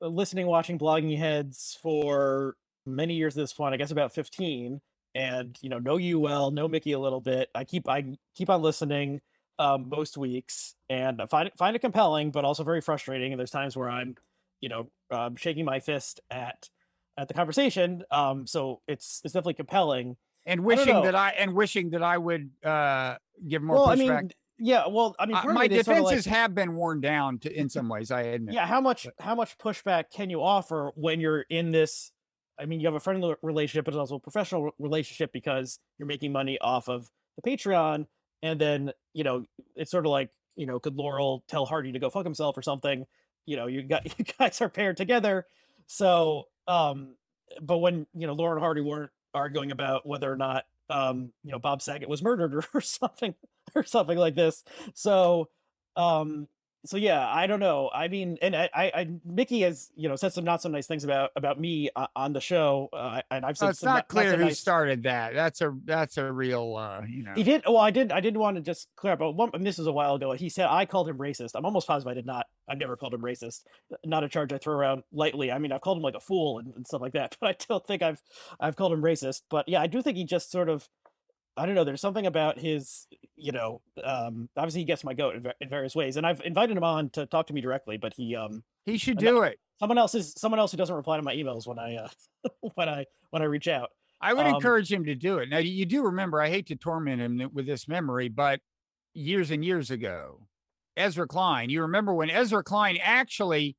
a listening, watching, blogging heads for many years at this point. I guess about fifteen, and you know know you well, know Mickey a little bit. I keep I keep on listening um, most weeks, and I find it find it compelling, but also very frustrating. And there's times where I'm, you know, um, shaking my fist at at the conversation. Um, so it's it's definitely compelling. And wishing I that I and wishing that I would uh, give more well, pushback. I mean, yeah, well, I mean, uh, my defenses sort of like, have been worn down to in some ways. I admit. Yeah, how much how much pushback can you offer when you're in this? I mean, you have a friendly relationship, but it's also a professional relationship because you're making money off of the Patreon, and then you know it's sort of like you know, could Laurel tell Hardy to go fuck himself or something? You know, you got you guys are paired together, so um, but when you know Laurel and Hardy weren't arguing about whether or not um, you know Bob Saget was murdered or, or something or something like this, so um, so yeah, I don't know. I mean, and I, I, Mickey has you know said some not so nice things about about me uh, on the show, uh, and I've said it's not, not clear not so who nice... started that. That's a that's a real uh, you know. He did. Well, I did. I didn't want to just clear up. But one, this is a while ago. He said I called him racist. I'm almost positive I did not. I've never called him racist. Not a charge I throw around lightly. I mean, I've called him like a fool and, and stuff like that, but I don't think I've I've called him racist. But yeah, I do think he just sort of I don't know. There's something about his, you know, um, obviously he gets my goat in, in, various ways, and I've invited him on to talk to me directly, but he, um, he should do it. Someone else is someone else who doesn't reply to my emails when I, uh, when I when I reach out. I would um, encourage him to do it. Now you do remember, I hate to torment him with this memory, but years and years ago, Ezra Klein. You remember when Ezra Klein actually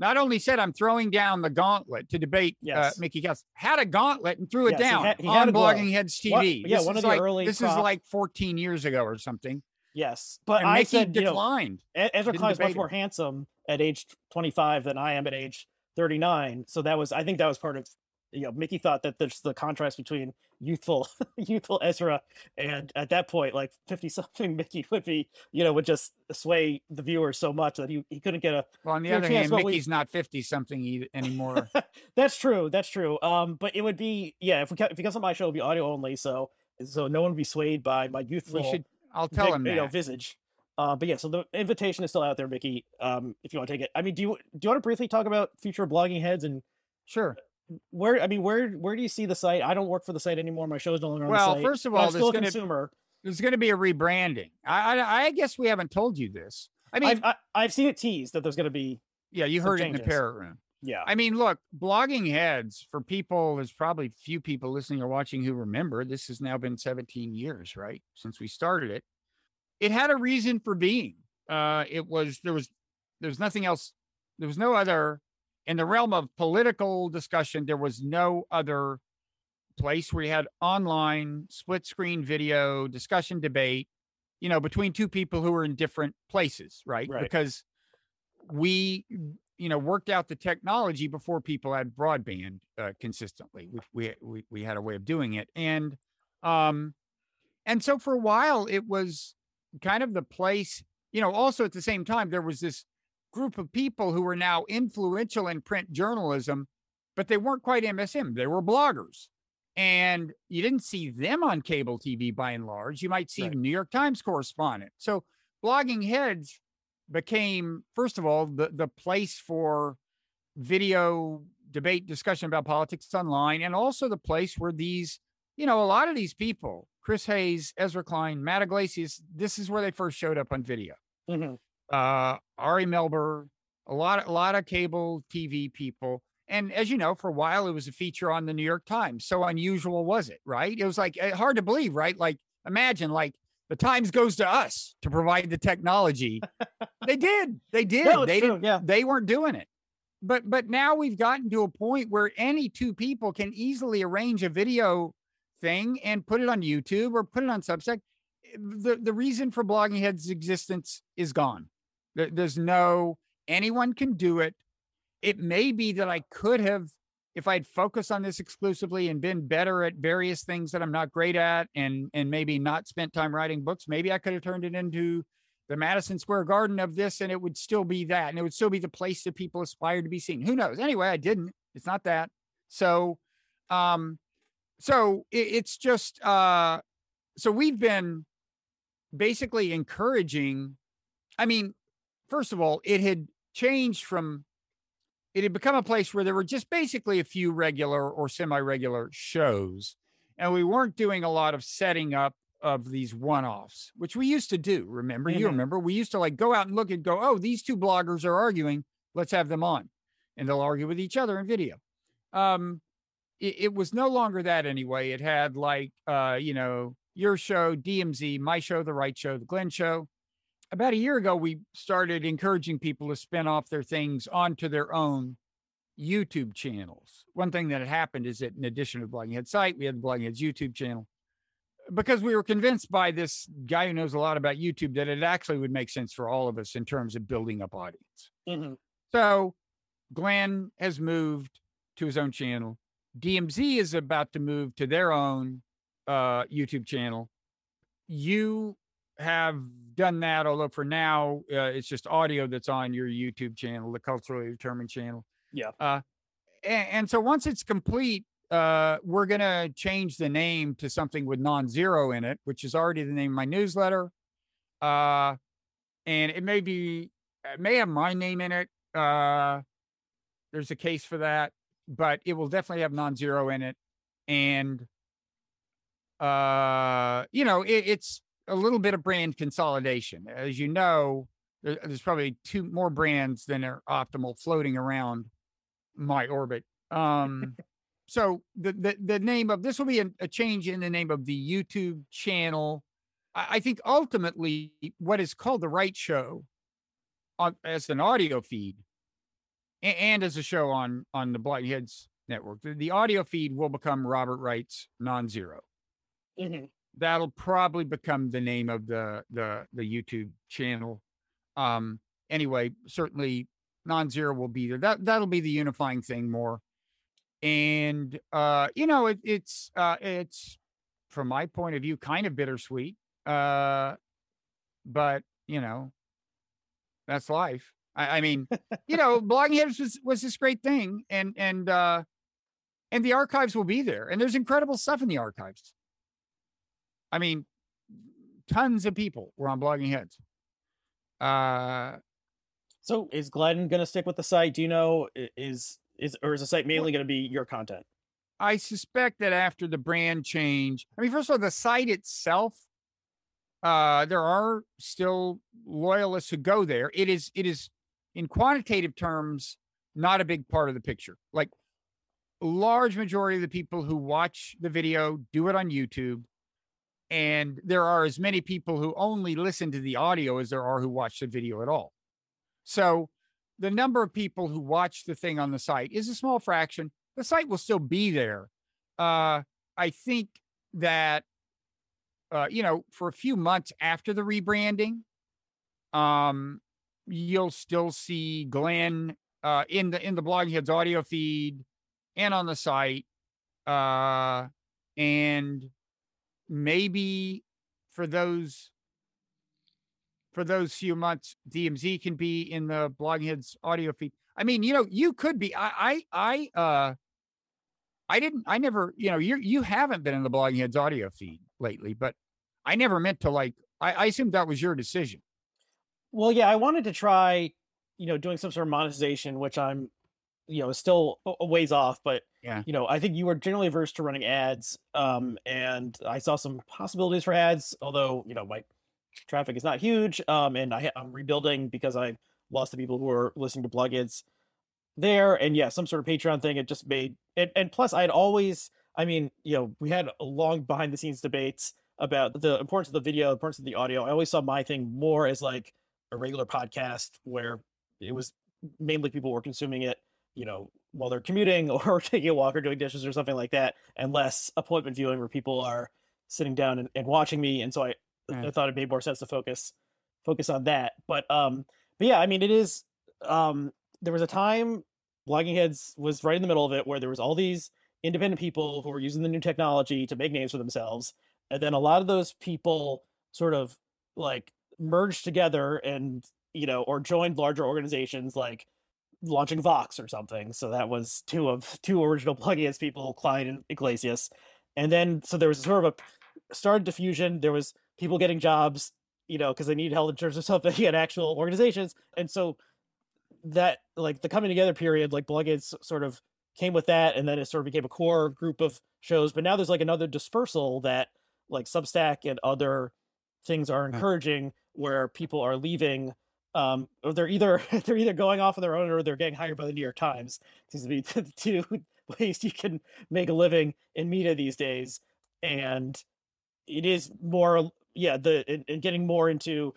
not only said I'm throwing down the gauntlet to debate uh, yes. uh, Mickey Kaus, had a gauntlet and threw it yes, down he had, he on Blogging Heads TV. What, yeah, this one of the like, early. This prop... is like 14 years ago or something. Yes, but and I Mickey said declined. You know, Ezra much more handsome at age 25 than I am at age 39. So that was, I think, that was part of you know, Mickey thought that there's the contrast between youthful, youthful Ezra, and at that point, like fifty something Mickey would be, you know, would just sway the viewer so much that he, he couldn't get a. Well, on the other hand, Mickey's we... not fifty something anymore. that's true. That's true. Um, but it would be yeah. If we if because of my show, it would be audio only, so so no one would be swayed by my youthful. We should. I'll tell him that. You know, visage. Uh, but yeah, so the invitation is still out there, Mickey. Um, if you want to take it, I mean, do you do you want to briefly talk about future blogging heads and sure where I mean, where where do you see the site? I don't work for the site anymore. My show's no longer on well, the site. Well, first of all, I'm still a consumer. There's going to be a rebranding. I, I, I guess we haven't told you this. I mean, I've, I, i have seen it teased that there's going to be. Yeah, you heard changes. it in the parrot room. Yeah. I mean, look, blogging heads for people. There's probably few people listening or watching who remember. This has now been 17 years, right, since we started it. It had a reason for being. Uh, it was there was there was nothing else. There was no other in the realm of political discussion, there was no other place where you had online split screen video discussion debate, you know, between two people who were in different places, right? right. Because we, you know, worked out the technology before people had broadband uh, consistently. We, we, we, we had a way of doing it. And, um, and so for a while it was kind of the place, you know, also at the same time, there was this group of people who were now influential in print journalism, but they weren't quite MSM. They were bloggers. And you didn't see them on cable TV by and large. You might see right. the New York Times correspondent. So blogging heads became, first of all, the, the place for video debate discussion about politics online, and also the place where these, you know, a lot of these people, Chris Hayes, Ezra Klein, Matt Yglesias, this is where they first showed up on video. Mm-hmm uh, Ari Melber, a lot, a lot of cable TV people. And as you know, for a while it was a feature on the New York Times. So unusual was it, right? It was like eh, hard to believe, right? Like imagine like the Times goes to us to provide the technology. they did. They did. No, they didn't. Yeah. They weren't doing it. But but now we've gotten to a point where any two people can easily arrange a video thing and put it on YouTube or put it on Substack. The the reason for Blogging Head's existence is gone. There's no anyone can do it. It may be that I could have, if I'd focused on this exclusively and been better at various things that I'm not great at, and and maybe not spent time writing books, maybe I could have turned it into the Madison Square Garden of this, and it would still be that, and it would still be the place that people aspire to be seen. Who knows? Anyway, I didn't. It's not that. So, um, so it, it's just uh so we've been basically encouraging i mean first of all it had changed from it had become a place where there were just basically a few regular or semi-regular shows and we weren't doing a lot of setting up of these one-offs which we used to do remember? You Mhm. remember? We used to like go out and look and go oh these two bloggers are arguing. Let's have them on. And they'll argue with each other in video. Um it, it was no longer that anyway. It had like uh you know your show dmz my show the right show the glenn show about a year ago we started encouraging people to spin off their things onto their own youtube channels one thing that had happened is that in addition to the blogging head site we had the blogging heads youtube channel because we were convinced by this guy who knows a lot about youtube that it actually would make sense for all of us in terms of building up audience Mhm. so Glenn has moved to his own channel. DMZ is about to move to their own uh, YouTube channel. You have done that, although for now uh, it's just audio that's on your YouTube channel, the culturally determined channel. Yeah. Uh, and, and so once it's complete, uh, we're gonna change the name to something with non-zero in it, which is already the name of my newsletter. Uh, and it may be, it may have my name in it. Uh, there's a case for that, but it will definitely have non-zero in it. And uh, you know, it, it's a little bit of brand consolidation. As you know, there's probably two more brands than are optimal floating around my orbit. Um, so the, the the name of this will be a, a change in the name of the YouTube channel. I, I think ultimately what is called the Wright Show on as an audio feed a- and as a show on on the Blind Heads network. The, the audio feed will become Robert Wright's non-zero. Mhm. That'll probably become the name of the the the YouTube channel. Um anyway, certainly non-zero will be there. That that'll be the unifying thing more. And uh you know it, it's uh it's from my point of view kind of bittersweet. Uh but you know that's life. I, I mean, you know, blogging heads was was this great thing, and and uh, and the archives will be there, and there's incredible stuff in the archives. I mean, tons of people were on blogging heads. Uh, So is Glenn going to stick with the site? Do you know is is or is the site mainly going to be your content? I suspect that after the brand change, I mean, first of all, the site itself, uh, there are still loyalists who go there. It is, it is, in quantitative terms, not a big part of the picture. Like, large majority of the people who watch the video do it on YouTube, and there are as many people who only listen to the audio as there are who watch the video at all. So, the number of people who watch the thing on the site is a small fraction the site will still be there. Uh, I think that uh, you know, for a few months after the rebranding, um, you'll still see Glenn uh, in the in the Blogging Heads audio feed and on the site, uh, and maybe for those for those few months, DMZ can be in the Blogging Heads audio feed. I mean, you know, you could be. I, I, I, uh, I didn't. I never. You know, you you haven't been in the Blogging Heads audio feed lately, but I never meant to like. I, I assumed that was your decision. Well, yeah, I wanted to try, you know, doing some sort of monetization, which I'm, you know, still a ways off, but Yeah. you know, I think you are generally averse to running ads, um, and I saw some possibilities for ads, although you know my traffic is not huge, um, and I, i'm rebuilding because I lost the people who were listening to plugins there, and yeah, some sort of Patreon thing. It just made, and, and plus, I'd always, I mean, you know, we had a long behind the scenes debates about the importance of the video, the importance of the audio. I always saw my thing more as like a regular podcast where it was mainly people were consuming it, you know, while they're commuting or taking a walk or doing dishes or something like that, and less appointment viewing where people are sitting down and, and watching me. And so I, Yeah. I thought it made more sense to focus focus on that. But um, but yeah, I mean, it is. Um, there was a time Blogging Heads was right in the middle of it where there was all these independent people who were using the new technology to make names for themselves, and then a lot of those people sort of like merged together and you know or joined larger organizations like launching Vox or something. So that was two of two original Heads people, Klein and Yglesias. and then so there was sort of a started diffusion. There was people getting jobs, you know, because they needed health insurance or something at actual organizations, and so that like the coming together period, like Bloggheads sort of came with that, and then it sort of became a core group of shows. But now there's like another dispersal that like Substack and other things are encouraging, where people are leaving um, or they're either they're either going off on their own or they're getting hired by the New York Times. Seems to be the two ways you can make a living in media these days, and it is more yeah the and getting more into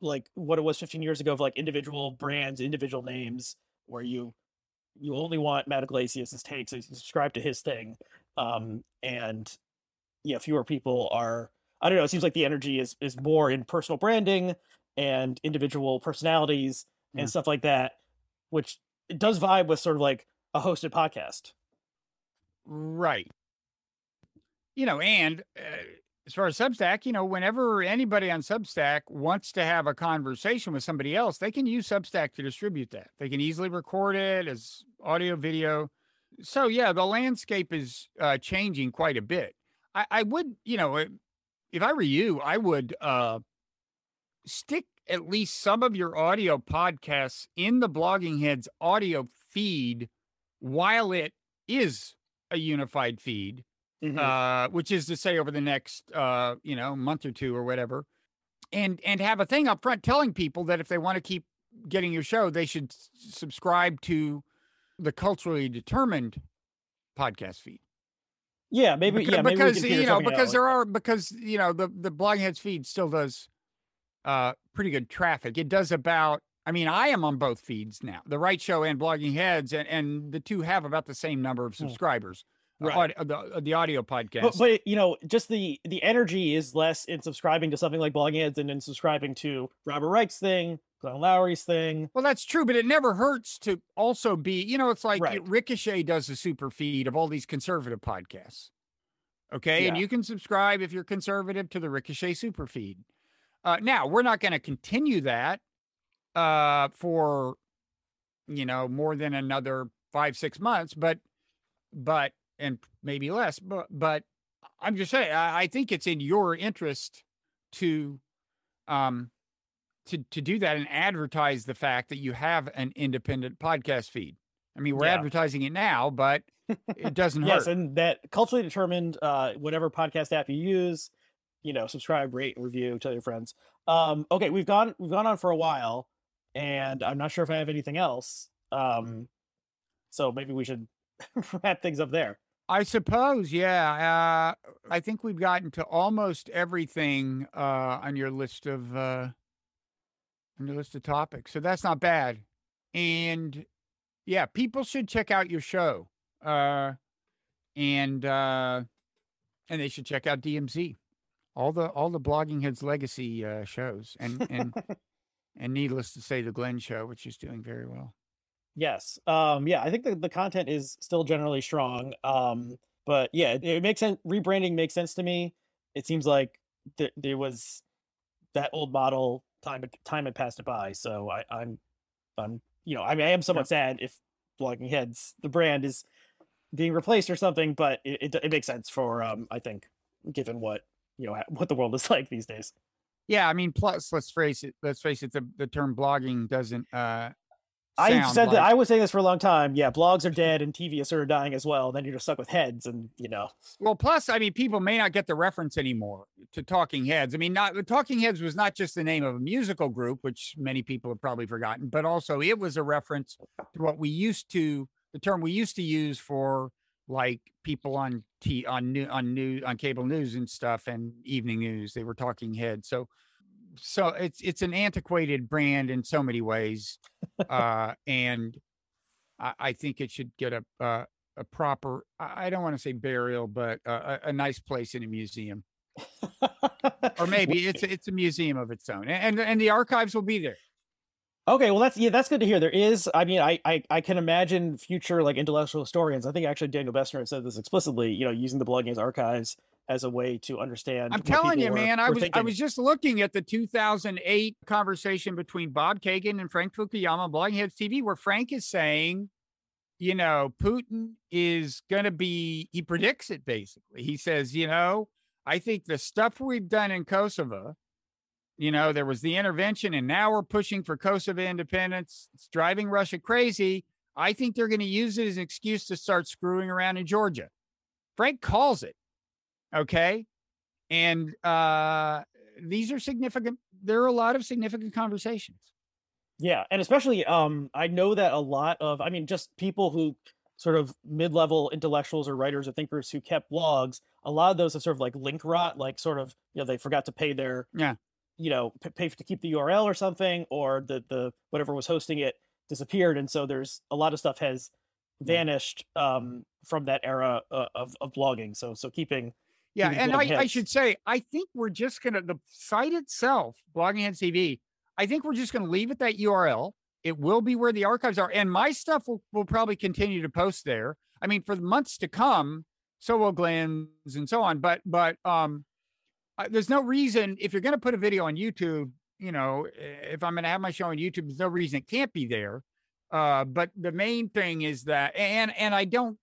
like what it was 15 years ago of like individual brands, individual names, where you you only want Matt Yglesias' take, so you subscribe to his thing, um, and yeah, fewer people are. I don't know. It seems like the energy is is more in personal branding and individual personalities and stuff like that, which it does vibe with sort of like a hosted podcast. Right. You know, and uh, as far as Substack, you know, whenever anybody on Substack wants to have a conversation with somebody else, they can use Substack to distribute that. They can easily record it as audio, video. So, yeah, the landscape is uh, changing quite a bit. I, I would, you know, if I were you, I would uh, stick at least some of your audio podcasts in the Blogging Heads audio feed while it is a unified feed, Mhm. uh, which is to say over the next uh, you know month or two or whatever, and and have a thing up front telling people that if they want to keep getting your show, they should s- subscribe to the culturally determined podcast feed yeah, maybe because, yeah, maybe because you know because like- there are because you know the the blogging heads feed still does uh pretty good traffic it does about i mean i am on both feeds now the Wright Show and blogging heads and and the two have about the same number of Hmm. subscribers uh, Right. uh, the, uh, the audio podcast but, but you know, just the the energy is less in subscribing to something like Blogging Heads and in subscribing to Robert Wright's thing, Glenn Loury's thing. well that's true but it never hurts to also be you know it's like Right. ricochet does a super feed of all these conservative podcasts okay and you can subscribe if you're conservative to the ricochet super feed uh, now we're not going to continue that uh, for you know more than another five six months but but and maybe less but but i'm just saying i, I think it's in your interest to um to to do that and advertise the fact that you have an independent podcast feed i mean we're Yeah. advertising it now but it doesn't Yes, hurt Yes, and that culturally determined, uh, whatever podcast app you use, you know, subscribe, rate, review, tell your friends. Um, okay, we've gone we've gone on for a while, and I'm not sure if I have anything else. Um, so maybe we should wrap things up there. I suppose, yeah. Uh, I think we've gotten to almost everything uh, on your list of uh, on your list of topics, so that's not bad. And yeah, people should check out your show, uh, and uh, and they should check out DMZ, all the all the Blogging Heads Legacy uh, shows, and and and needless to say, the Glenn Show, which is doing very well. Yes. Um, yeah, I think the, the content is still generally strong. Um, but yeah, it, it makes sense. Rebranding makes sense to me. It seems like th- there was that old model time time had passed it by. So I, I'm, I'm, you know, I mean, I am somewhat sad if Blogging Heads, the brand is being replaced or something, but it, it, it makes sense for, um, I think, given what, you know, what the world is like these days. Yeah, I mean, plus let's face it. Let's face it. The the term blogging doesn't. uh I said that I was saying this for a long time. Yeah, blogs are dead and TV is sort of dying as well. Then you're just stuck with heads and, you know, Well, plus, I mean, people may not get the reference anymore to Talking Heads. I mean, not the Talking Heads was not just the name of a musical group, which many people have probably forgotten, but also it was a reference to what we used to the term we used to use for like people on t on new on new on cable news and stuff and evening news. They were Talking Heads. So, so it's it's an antiquated brand in so many ways, uh, and I, I think it should get a uh, a proper I don't want to say burial, but a, a, a nice place in a museum, or maybe it's it's a museum of its own, and and the archives will be there. Okay, well that's yeah, that's good to hear. There is, I mean, I I, I can imagine future like intellectual historians. I think actually Daniel Bessner said this explicitly. You know, using the Blogging archives as a way to understand. I'm telling you, were- man. I was I was just looking at the 2008 conversation between Bob Kagan and Frank Fukuyama on Blogging Heads TV, where Frank is saying, you know, Putin is going to be, he predicts it basically. He says, you know, I think the stuff we've done in Kosovo, you know, there was the intervention and now we're pushing for Kosovo independence. It's driving Russia crazy. I think they're going to use it as an excuse to start screwing around in Georgia. Frank calls it. Okay. And uh, these are significant. There are a lot of significant conversations. Yeah, and especially um I know that a lot of I mean just people who sort of mid-level intellectuals or writers or thinkers who kept blogs, a lot of those have sort of like link rot, like sort of you know they forgot to pay their yeah you know pay to keep the URL or something, or the the whatever was hosting it disappeared, and so there's a lot of stuff has vanished um from that era uh, of of blogging. So so keeping yeah, keeping and I, I should say I think we're just gonna the site itself, Blogging Heads TV. I think we're just gonna leave it that URL. It will be where the archives are, and my stuff will, will probably continue to post there. I mean, for the months to come, so will Glenn's and so on. But but um, there's no reason if you're going to put a video on YouTube, you know, if I'm going to have my show on YouTube, there's no reason it can't be there. Uh, but the main thing is that, and and I don't,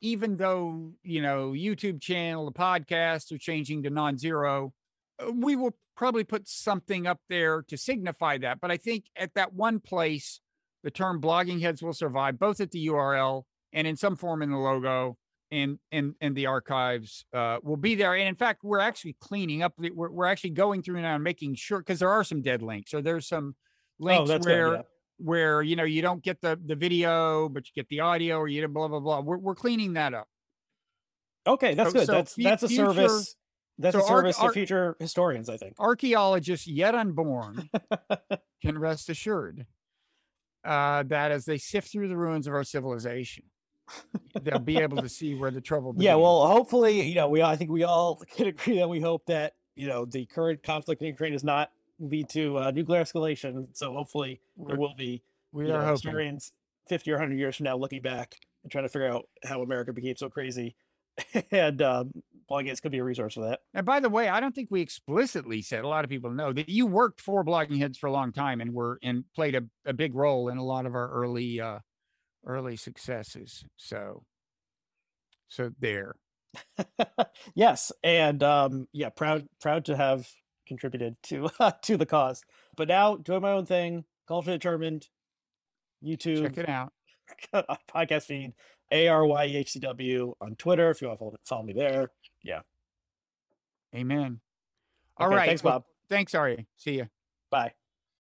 even though you know YouTube channel, the podcast are changing to non-zero, uh, we will probably put something up there to signify that. But I think at that one place, the term blogging heads will survive both at the URL and in some form in the logo and and and the archives uh, will be there. And in fact, we're actually cleaning up. We're, we're actually going through now and making sure because there are some dead links. So there's some links oh, where good. Yeah. where you know you don't get the the video, but you get the audio, or you don't blah blah blah. We're we're cleaning that up. Okay, that's So- good. so that's that's a future- service. That's a so arch- service to future historians, I think. Archaeologists yet unborn can rest assured uh, that as they sift through the ruins of our civilization, they'll be able to see where the trouble. Yeah, well, hopefully, you know, we all I think we all can agree that we hope that you know the current conflict in Ukraine does not lead to uh, nuclear escalation. So hopefully, there will be we are know, historians fifty or hundred years from now looking back and trying to figure out how America became so crazy, and um, guess could be a resource for that. And by the way, I don't think we explicitly said. A lot of people know that you worked for Blogging Heads for a long time and were and played a, a big role in a lot of our early uh, early successes. So, so there. yes, and um, yeah, proud proud to have contributed to to the cause. But now doing my own thing, for Determined, YouTube, Check it out. podcast feed, A R Y E H C W on Twitter if you want to follow, follow me there. Yeah. Amen. All Okay, right. thanks, well, Bob. Thanks, Ari. See you. Bye.